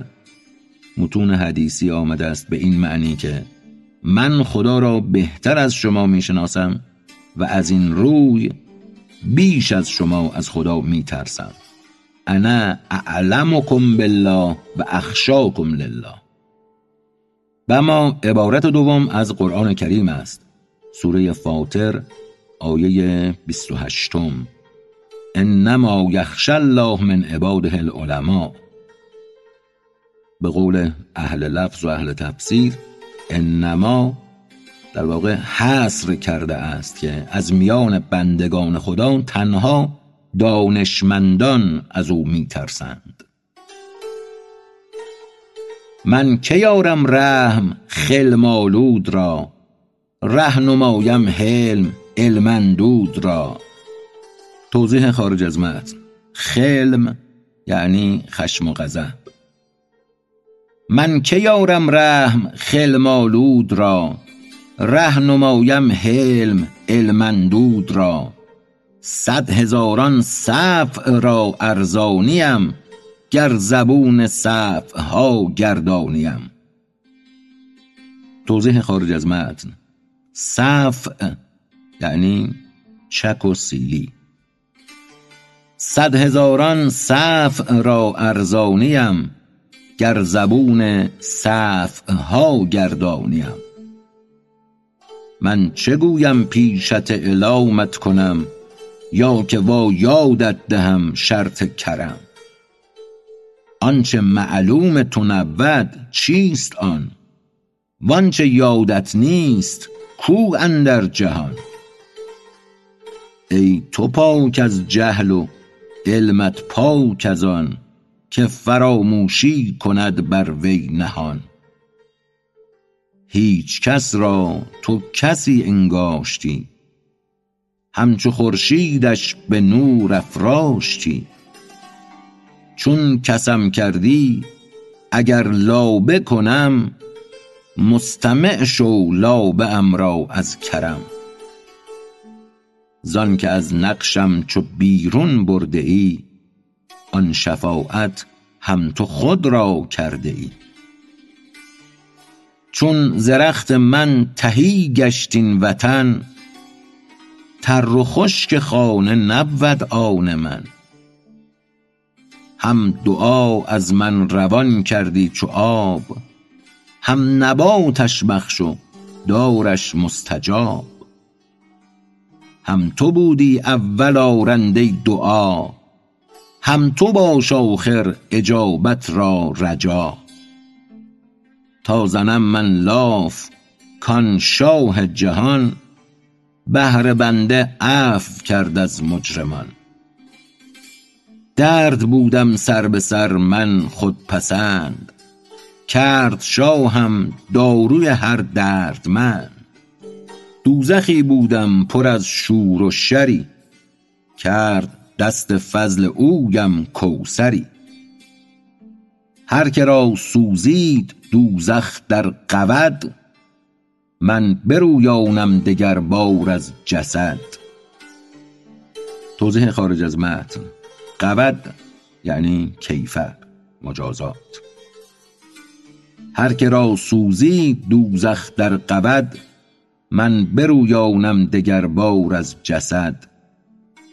متون حدیثی آمده است به این معنی که من خدا را بهتر از شما می‌شناسم و از این روی بیش از شما از خدا میترسم. انا اعلمکم بالله و اخشاکم لله. و ما عبارت دوم از قرآن کریم است. سوره فاطر آیه 28 انما یخشى الله من عباده العلماء. به قول اهل لفظ و اهل تفسیر انما در واقع حصر کرده است که از میان بندگان خدا تنها دانشمندان از او میترسند. من که یارم رحم خل مالود را؟ رهنمایم حلم علمندود را. توضیح خارج از متن خلم یعنی خشم و غضب. من که یارم رحم خلم آلود را؟ ره نمایم حلم علمندود را. صد هزاران صفع را ارزانیم گر زبون صفع ها گردانیم. توضیح خارج از متن. صفع یعنی چک و سیلی. صد هزاران صفع را ارزانیم گر زبون صفع ها گردانیم. من چه گویم پیشت الامت کنم یا که وا یادت دهم شرط کرم؟ آنچه معلوم تو نبود چیست آن؟ وانچه یادت نیست کو اندر جهان؟ ای تو پاک از جهل و علمت پاک از آن که فراموشی کند بر وی نهان. هیچ کس را تو کسی انگاشتی. همچو خورشیدش به نور افراشتی. چون کسم کردی اگر لابه کنم مستمع شو لابه ام را از کرم. زان که از نقشم چو بیرون برده ای آن شفاعت هم تو خود را کرده ای چون ز رخت من تهی گشت این وطن تر و خشک خانه نبود آن من. هم دعا از من روان کردی چو آب هم نباتش بخش و دارش مستجاب. هم تو بودی اول آرنده دعا هم تو باش آخر اجابت را رجا. تا زنم من لاف کان شاه جهان بهر بنده عفو کرد از مجرمان. درد بودم سر به سر من خودپسند کرد شاهم داروی هر دردمند. دوزخی بودم پر از شور و شری کرد دست فضل اویم کوثری. هر که را سوزید دوزخ در غود من برویانم دگر بار از جسد. توضیح خارج از متن. غود یعنی کیفر مجازات. هر که را سوزید دوزخ در غود من برویانم دگر بار از جسد.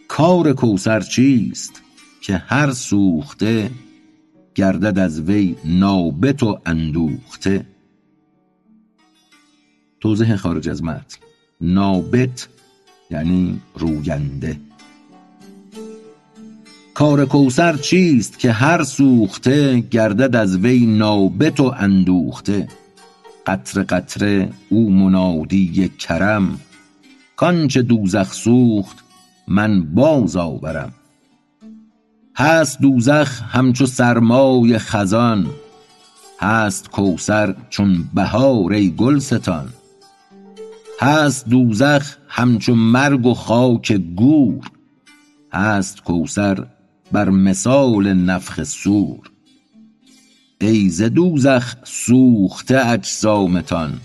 کار کوثر چیست که هر سوخته گردد از وی نابت و اندوخته. توضیح خارج از متن. نابت یعنی روینده. کار کوثر چیست که هر سوخته گردد از وی نابت و اندوخته؟ قطره قطره او منادی کرم. کانچه دوزخ سوخت من باز آورم. هست دوزخ همچو سرمای خزان هست کوثر چون بهار ای گلستان هست دوزخ همچو مرگ و خاک گور هست کوثر بر مثال نفخ صور ای ز دوزخ سوخته اجسامتان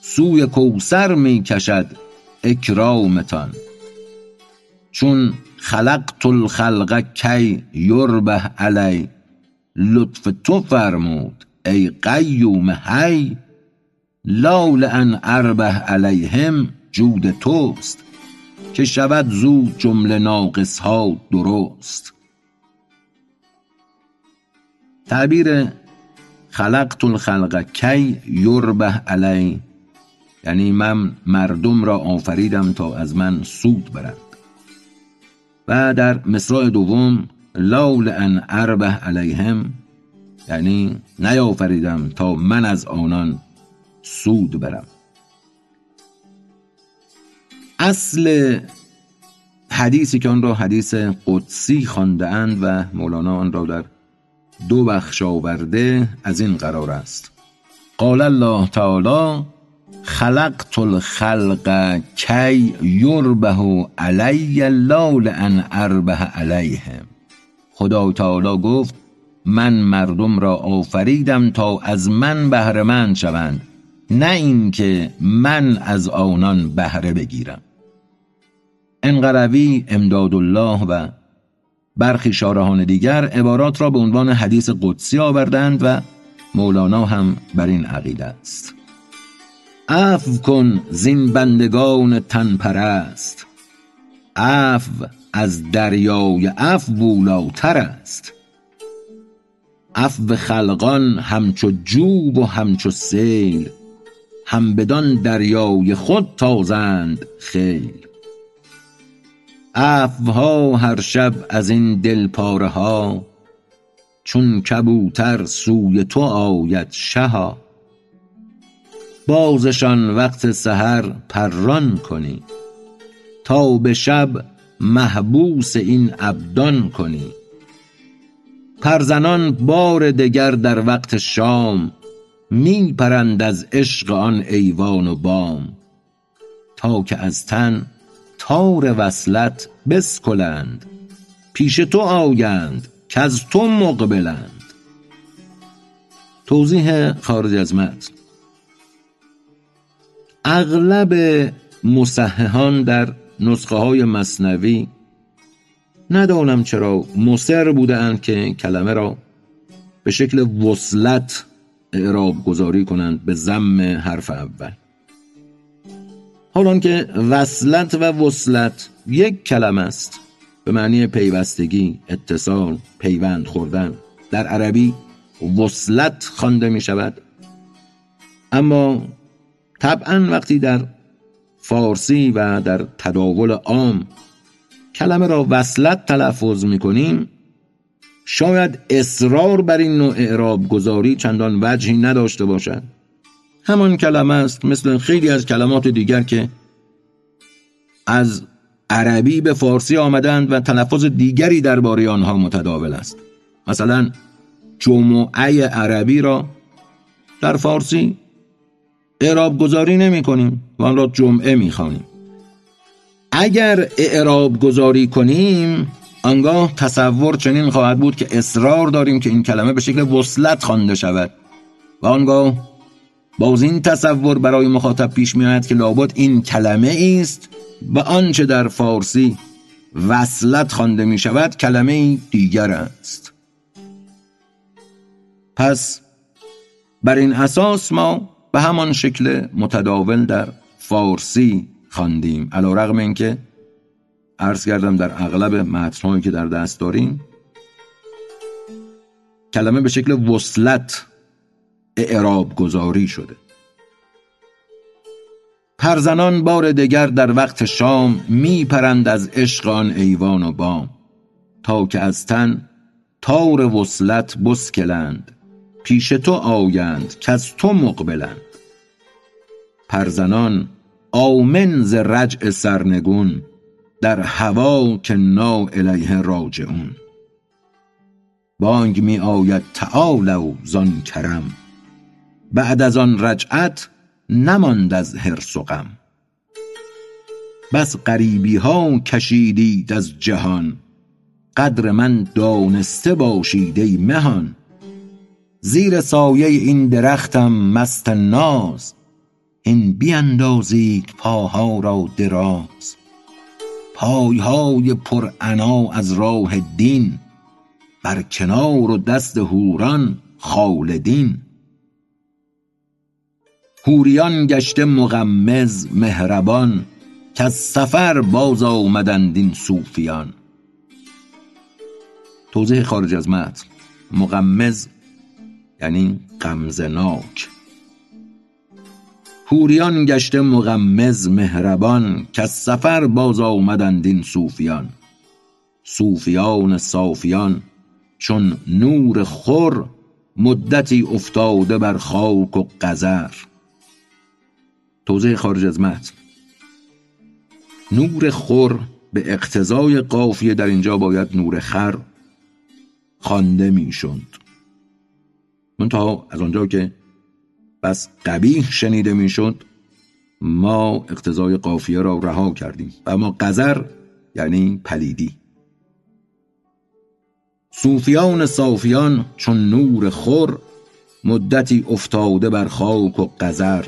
سوی کوثر می کشد اکرامتان. چون خلقت الخلق کی یربه علی. لطف تو فرمود ای قیوم حی. لا لان اربه علیهم جود توست. که شود زود جمله ناقص ها درست. تعبیر خلقت الخلق کی یربه علی. یعنی من مردم را آفریدم تا از من سود برند و در مصرع دوم لا لان اربه علیهم یعنی نیافریدم تا من از آنان سود برم. اصل حدیثی که آن را حدیث قدسی خوانده اند و مولانا آن را در دو بخش آورده از این قرار است. قال الله تعالی خلقت الخلق کی یربه علی لا لان اربه علیهم خدا تعالی گفت من مردم را آفریدم تا از من بهره مند شوند نه اینکه من از آنان بهره بگیرم. انقروی امداد الله و برخی شارحان دیگر عبارات را به عنوان حدیث قدسی آوردند و مولانا هم بر این عقیده است. عفو کن زین بندگان تن پرست عفو از دریای عفو بولاتر است. عفو خلقان همچو جوب و همچو سیل هم بدان دریای خود تازند خیل. عفوها هر شب از این دل پاره ها چون کبوتر سوی تو آید شها. بازشان وقت سحر پران کنی. تا به شب محبوس این ابدان کنی. پرزنان بار دگر در وقت شام می پرند از عشق آن ایوان و بام. تا که از تن تار وصلت بسکلند پیش تو آیند کز تو مقبلند. توضیح خارج از متن. اغلب مصححان در نسخه های مصنوی ندانم چرا مصر بودند که کلمه را به شکل وصلت اعراب گذاری کنند به زم حرف اول. حالان که وصلت و وصلت یک کلمه است به معنی پیوستگی اتصال پیوند خوردن در عربی وصلت خوانده می شود اما طبعا وقتی در فارسی و در تداول عام کلمه را وصلت تلفظ می کنیم شاید اصرار بر این نوع اعراب گذاری چندان وجهی نداشته باشد. همان کلمه است مثل خیلی از کلمات دیگر که از عربی به فارسی آمدند و تلفظ دیگری درباره آنها متداول است. مثلا جمعه عربی را در فارسی اعراب گذاری نمی کنیم و آن را جمعه می خانیم. اگر اعراب گذاری کنیم آنگاه تصور چنین خواهد بود که اصرار داریم که این کلمه به شکل وصلت خوانده شود. و آنگاه باز این تصور برای مخاطب پیش می آید که لابد این کلمه است. و آنچه در فارسی وصلت خوانده می شود کلمه دیگر است. پس بر این اساس ما به همان شکل متداول در فارسی خواندیم. علا رغم اینکه عرض کردم در اغلب متنهایی که در دست داریم کلمه به شکل وصلت اعراب گذاری شده پرزنان بار دگر در وقت شام می پرند از عشق آن ایوان و بام تا که از تن تار وصلت بسکلند. پیش تو آیند که از تو مقبلند. پرزنان آمن ز رجع سرنگون در هوا که نا الیه راجعون. بانگ می آید تعالوا زان کرم بعد از آن رجعت نماند از حرص و غم. بس غریبی ها کشیدید از جهان قدر من دانسته باشید ای مهان. زیر سایه این درختم مست ناز. این بیندازید پاها را دراز. پایهای پر عنا از راه دین. بر کنار و دست حوران خالدین. حوریان گشته مغمض مهربان. کز سفر باز آمدند این صوفیان. توضیح خارج از متن. مغمض یعنی غمزناک. حوریان گشته مغمض مهربان کز سفر باز آمدند این صوفیان. صوفیان صافیان چون نور خور مدتی افتاده بر خاک و قذر. توضیح خارج از متن. نور خور به اقتضای قافیه در اینجا باید نور خر خوانده می‌شد. منتها از آنجا که بس قبیح شنیده می‌شد ما اقتضای قافیه را رها کردیم و اما قذر یعنی پلیدی. صوفیان صافیان چون نور خور مدتی افتاده بر خاک و قذر.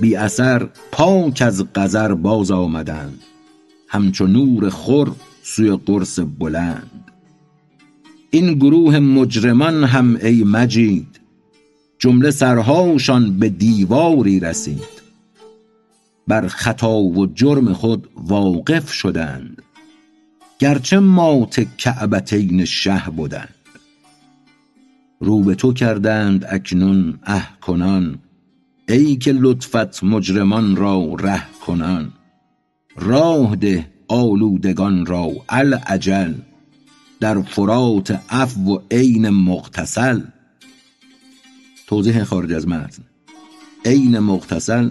بی اثر پاک از قذر باز آمدند. همچون نور خور سوی قرص بلند. این گروه مجرمان هم ای مجید جمله سرهاشان به دیواری رسید. بر خطا و جرم خود واقف شدند گرچه مات کعبتین شه بودند. رو به تو کردند اکنون اه کنان ای که لطفت مجرمان را ره کنان. راه ده آلودگان را العجل در فرات عفو و عین مغتسل. توضیح خارج از متن. عین مغتسل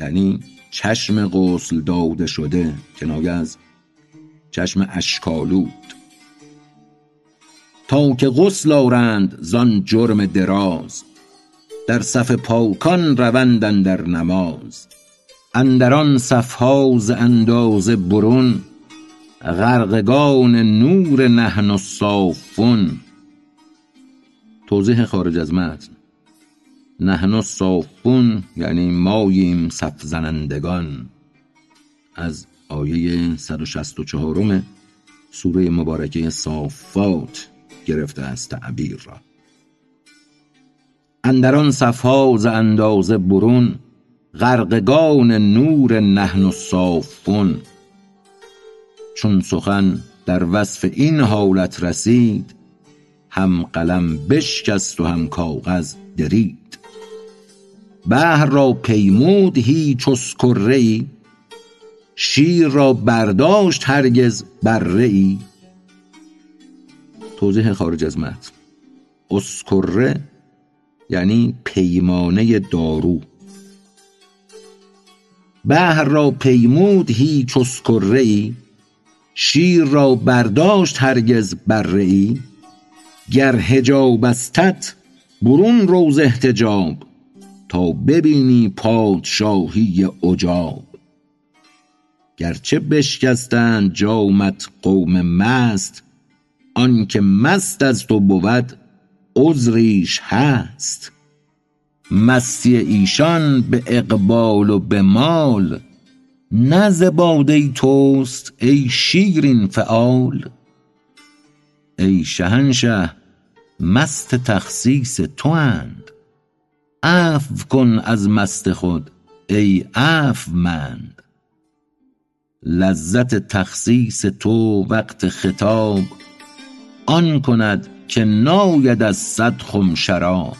یعنی چشم غسل داده شده کنایه از چشم اشکالود تا که غسل آرند زان جرم دراز در صف پاکان روندن در نماز. اندران صفها ز اندازه برون غرقگان نور نحن الصافون توضیح خارج از متن. نحن الصافون یعنی ماییم صف زنندگان. از آیه 164 سوره مبارکه صافات گرفته از تعبیر را. اندران صفها ز اندازه برون غرقگان نور نحن الصافون چون سخن در وصف این حالت رسید هم قلم بشکست و هم کاغذ درید. بحر را پیمود هیچ اسکره ای شیر را برداشت هرگز بره ای. توضیح خارج از متن. اسکره یعنی پیمانه دارو. بحر را پیمود هیچ اسکره ای شیر را برداشت هرگز بره ای گر حجاب استت برون رو ز احتجاب تا ببینی پادشاهی عجاب گرچه بشکستند جامت قوم مست آنکه مست از تو بود عذریش هست. مستی ایشان به اقبال و به مال نه ز باده توست ای شیرین فعال. ای شهنشه مست تخسیس تواند عفو کن از مست خود ای عفو مند. لذت تخسیس تو وقت خطاب آن کند که ناید از صد خم شراب.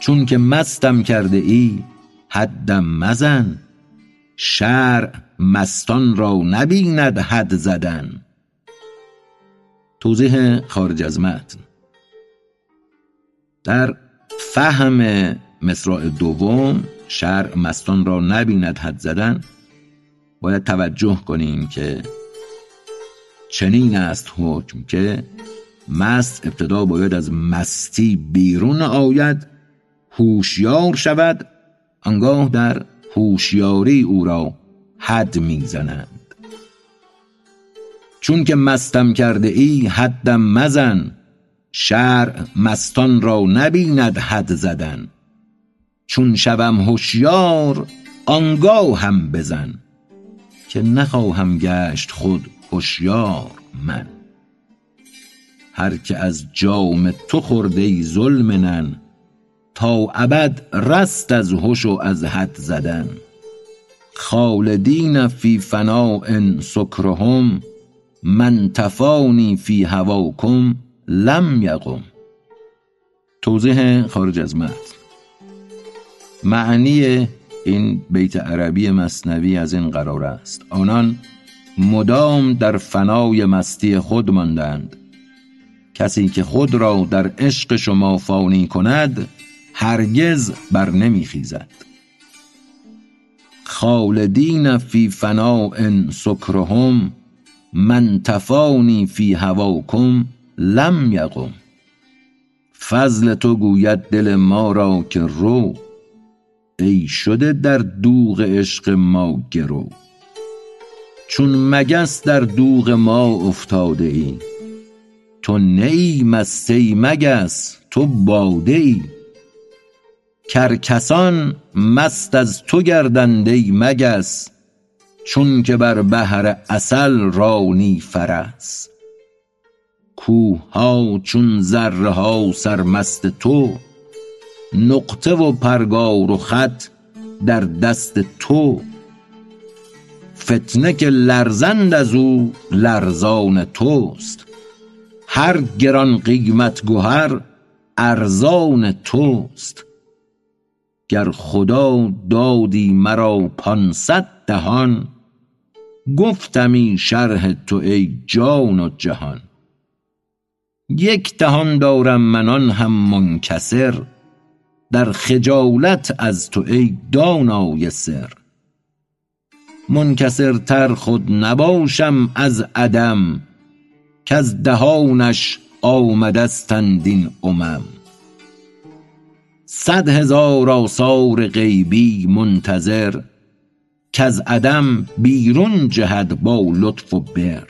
چون که مستم کرده ای حدم مزن. شرع مستان را نبیند حد زدن. توضیح خارج از متن. در فهم مصرع دوم شرع مستان را نبیند حد زدن باید توجه کنیم که چنین است حکم که مست ابتدا باید از مستی بیرون آید هوشیار شود آنگاه در هوشیاری او را حد می‌زنند. چون که مستم کرده ای حدم مزن شرع مستان را نبیند حد زدن. چون شوم هوشیار آنگاه هم بزن که نخواهم گشت خود هوشیار من. هر که از جام تو خورده ای ذوالمنن تا ابد رست از هش و از حد زدن خالدین فی فناء سکرهم من تفانی فی هواکم لم یقم توضیح خارج از متن. معنی این بیت عربی مصنوی از این قرار است. آنان مدام در فنای مستی خود ماندند. کسی که خود را در عشق شما فانی کند هرگز بر نمیخیزد خالدین فی فناء سکرهم من تفانی فی هواکم لم یقم. فضل تو گوید دل ما را که رو ای شده در دوغ عشق ما گرو چون مگس در دوغ ما افتاده ای تو نه ای مگس تو باده ای. کرکسان مست از تو گردند ای مگس چون که بر بحر عسل رانی فرس. کوه ها چون ذره ها سرمست تو نقطه و پرگار و خط در دست تو. فتنه که لرزند از او لرزان توست هر گران قیمت گهر ارزان توست. گر خدا دادی مرا پانصد دهان گفتمی شرح تو ای جان و جهان. یک دهان دارم من آن هم منکسر در خجالت از تو ای دانای سر. منکسرتر خود نباشم از عدم کز دهانش آمدستند این امم. صد هزار آثار غیبی منتظر کز عدم بیرون جهد با لطف و بر.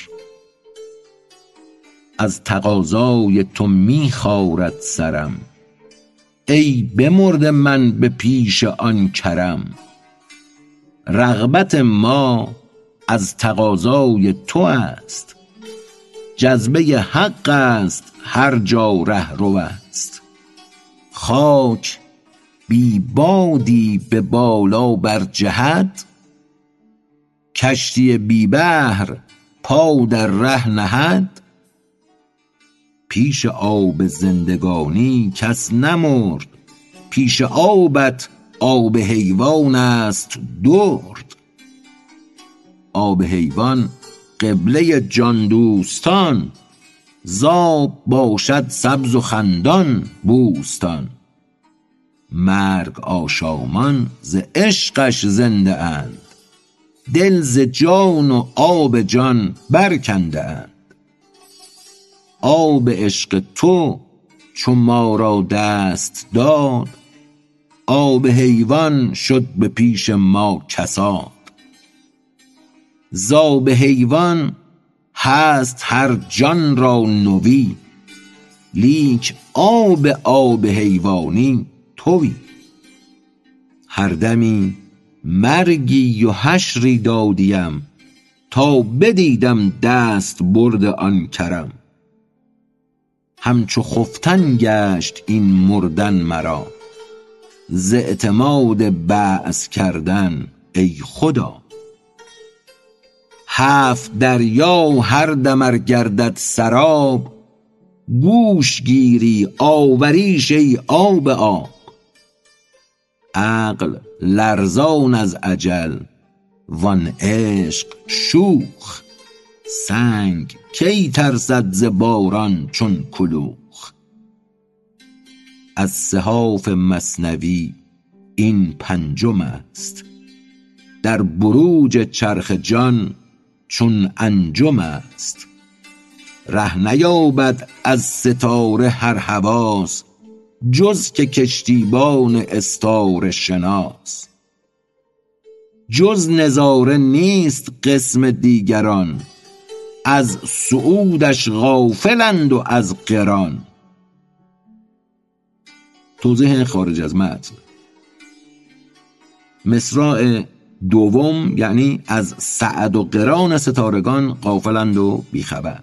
از تقاضای تو می خارد سرم. ای بمرده من به پیش آن کرم. رغبت ما از تقاضای تو است. جذبه حق است هر جا رهرو است. خاک بی بادی به بالا برجهد کشتی بی بحر پا در ره نهد. پیش آب زندگانی کس نمرد پیش آبت آب حیوان است درد. آب حیوان قبله جان دوستان زآب باشد سبز و خندان بوستان. مرگ آشامان ز عشقش زنده اند. دل ز جان و آب جان برکنده اند. آب عشق تو چو ما را دست داد آب حیوان شد به پیش ما کساد. ز آب حیوان هست هر جان را نوی. لیک آب آب حیوانی توی. هر دمی مرگی و حشری دادیم تا بدیدم دستبرد آن کرم. همچو خفتن گشت این مردن مرا. ز اعتماد بعث کردن ای خدا. هفت دریا هر دم ار گردد سراب گوش گیری آوریش ای آب آب. عقل لرزان از اجل وان عشق شوخ. سنگ کی ترسد ز باران چون کلوخ؟ از صحاف مثنوی این پنجم است. در بروج چرخ جان چون انجم است. ره نیابد از ستاره هر حواس جز که کشتیبان استاره شناس. جز نظاره نیست قسم دیگران از صعودش غافلند و از قران. توضیح خارج از متن. مصراع دوم یعنی از سعد و قران ستارگان غافلند و بیخبر.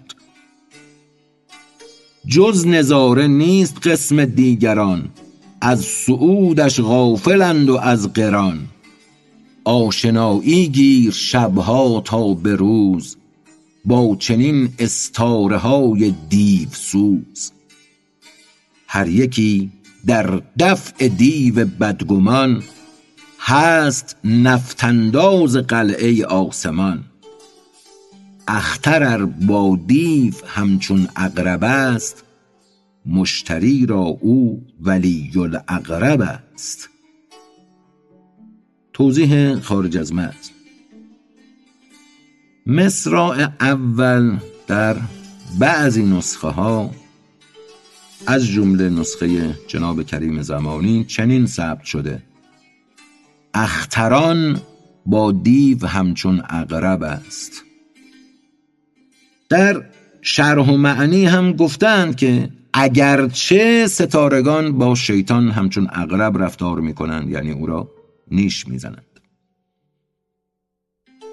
جز نظاره نیست قسم دیگران از صعودش غافلند و از قران. آشنایی گیر شبها تا به روز با چنین استاره های دیوسوز هر یکی در دفع دیو بدگمان هست نفط انداز قلعه آسمان. اختر ار با دیو همچون عقرب است مشتری را او ولی العقرب است. توضیح خارج از متن. مصراع اول در بعضی نسخه ها از جمله نسخه جناب کریم زمانی چنین ثبت شده. اختران با دیو همچون اقرب است. در شرح و معنی هم گفتند که اگرچه ستارگان با شیطان همچون اقرب رفتار می‌کنند یعنی او را نیش می‌زنند.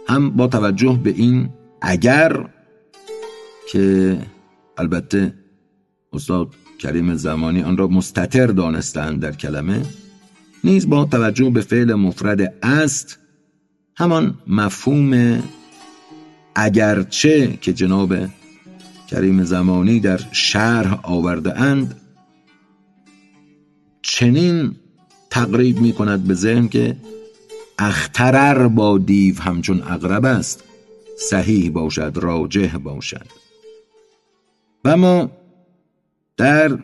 هم با توجه به این اگر که البته استاد کریم زمانی آن را مستتر دانستند در کلمه نیز با توجه به فعل مفرد است همان مفهوم اگرچه که جناب کریم زمانی در شرح آورده اند چنین تقریب می کند به ذهن که اخترر با دیو همچون اقرب است صحیح باشد راجح باشد. و ما در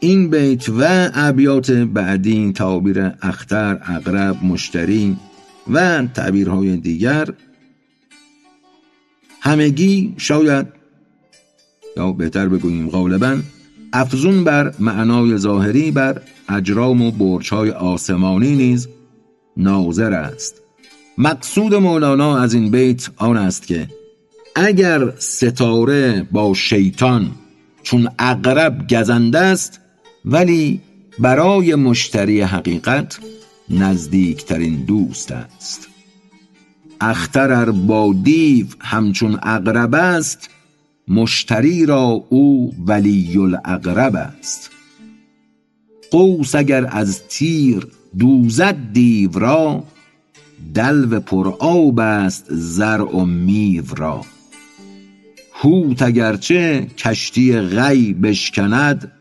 این بیت و ابیات بعدی تعابیر اختر اقرب مشتری و تعبیرهای دیگر همگی شاید یا بهتر بگوییم غالبا افزون بر معنای ظاهری بر اجرام و برجهای آسمانی نیز ناظر است. مقصود مولانا از این بیت آن است که اگر ستاره با شیطان چون اقرب گزنده است ولی برای مشتری حقیقت نزدیکترین دوست است. اختر با دیو همچون اقرب است مشتری را او ولی الاقرب است. قوس اگر از تیر دوزد دیو را دلو پر آب است زرع و میو را. هوت اگرچه کشتی غی بشکند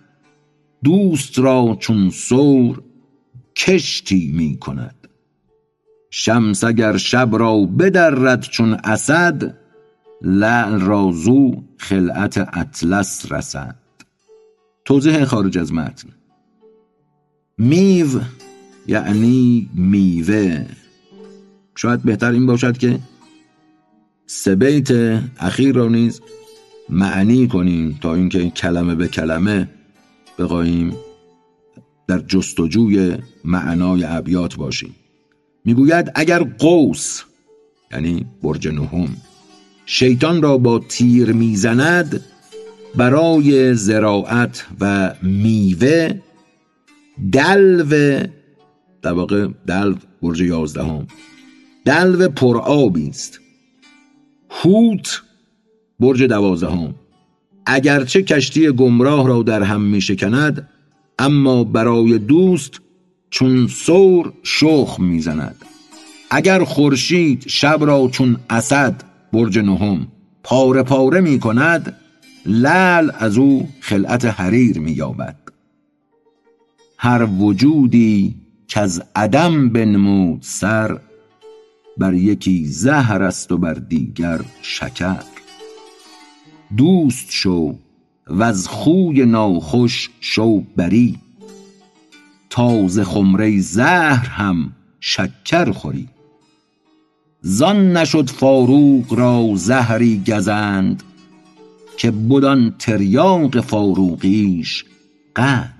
دوست را چون سور کشتی می کند شمس اگر شب را بدرد چون اسد لعل را زو خلعت اطلس رسد. توضیح خارج از متن. میو یعنی میوه. شاید بهتر این باشد که سه بیت اخیر را نیز معنی کنیم تا اینکه کلمه به کلمه بقاییم در جستجوی معنای ابیات باشیم. می‌گوید اگر قوس یعنی برج نهم شیطان را با تیر می‌زند برای زراعت و میوه دلو در واقع دلو برج یازدهم دلو پرآبی است. هوت برج دوازدهم. اگرچه کشتی گمراه را در هم می شکند اما برای دوست چون سور شخ می‌زند. اگر خورشید شب را چون اسد برج نهم پاره پاره می کند لل از او خلعت حریر می یابد هر وجودی که از عدم بنمود سر بر یکی زهر است و بر دیگر شکر. دوست شو و از خوی ناخوش شو بری تازه خمره زهر هم شکر خوری زان نشد فاروق را زهری گزند که بدان تریاق فاروقیش قند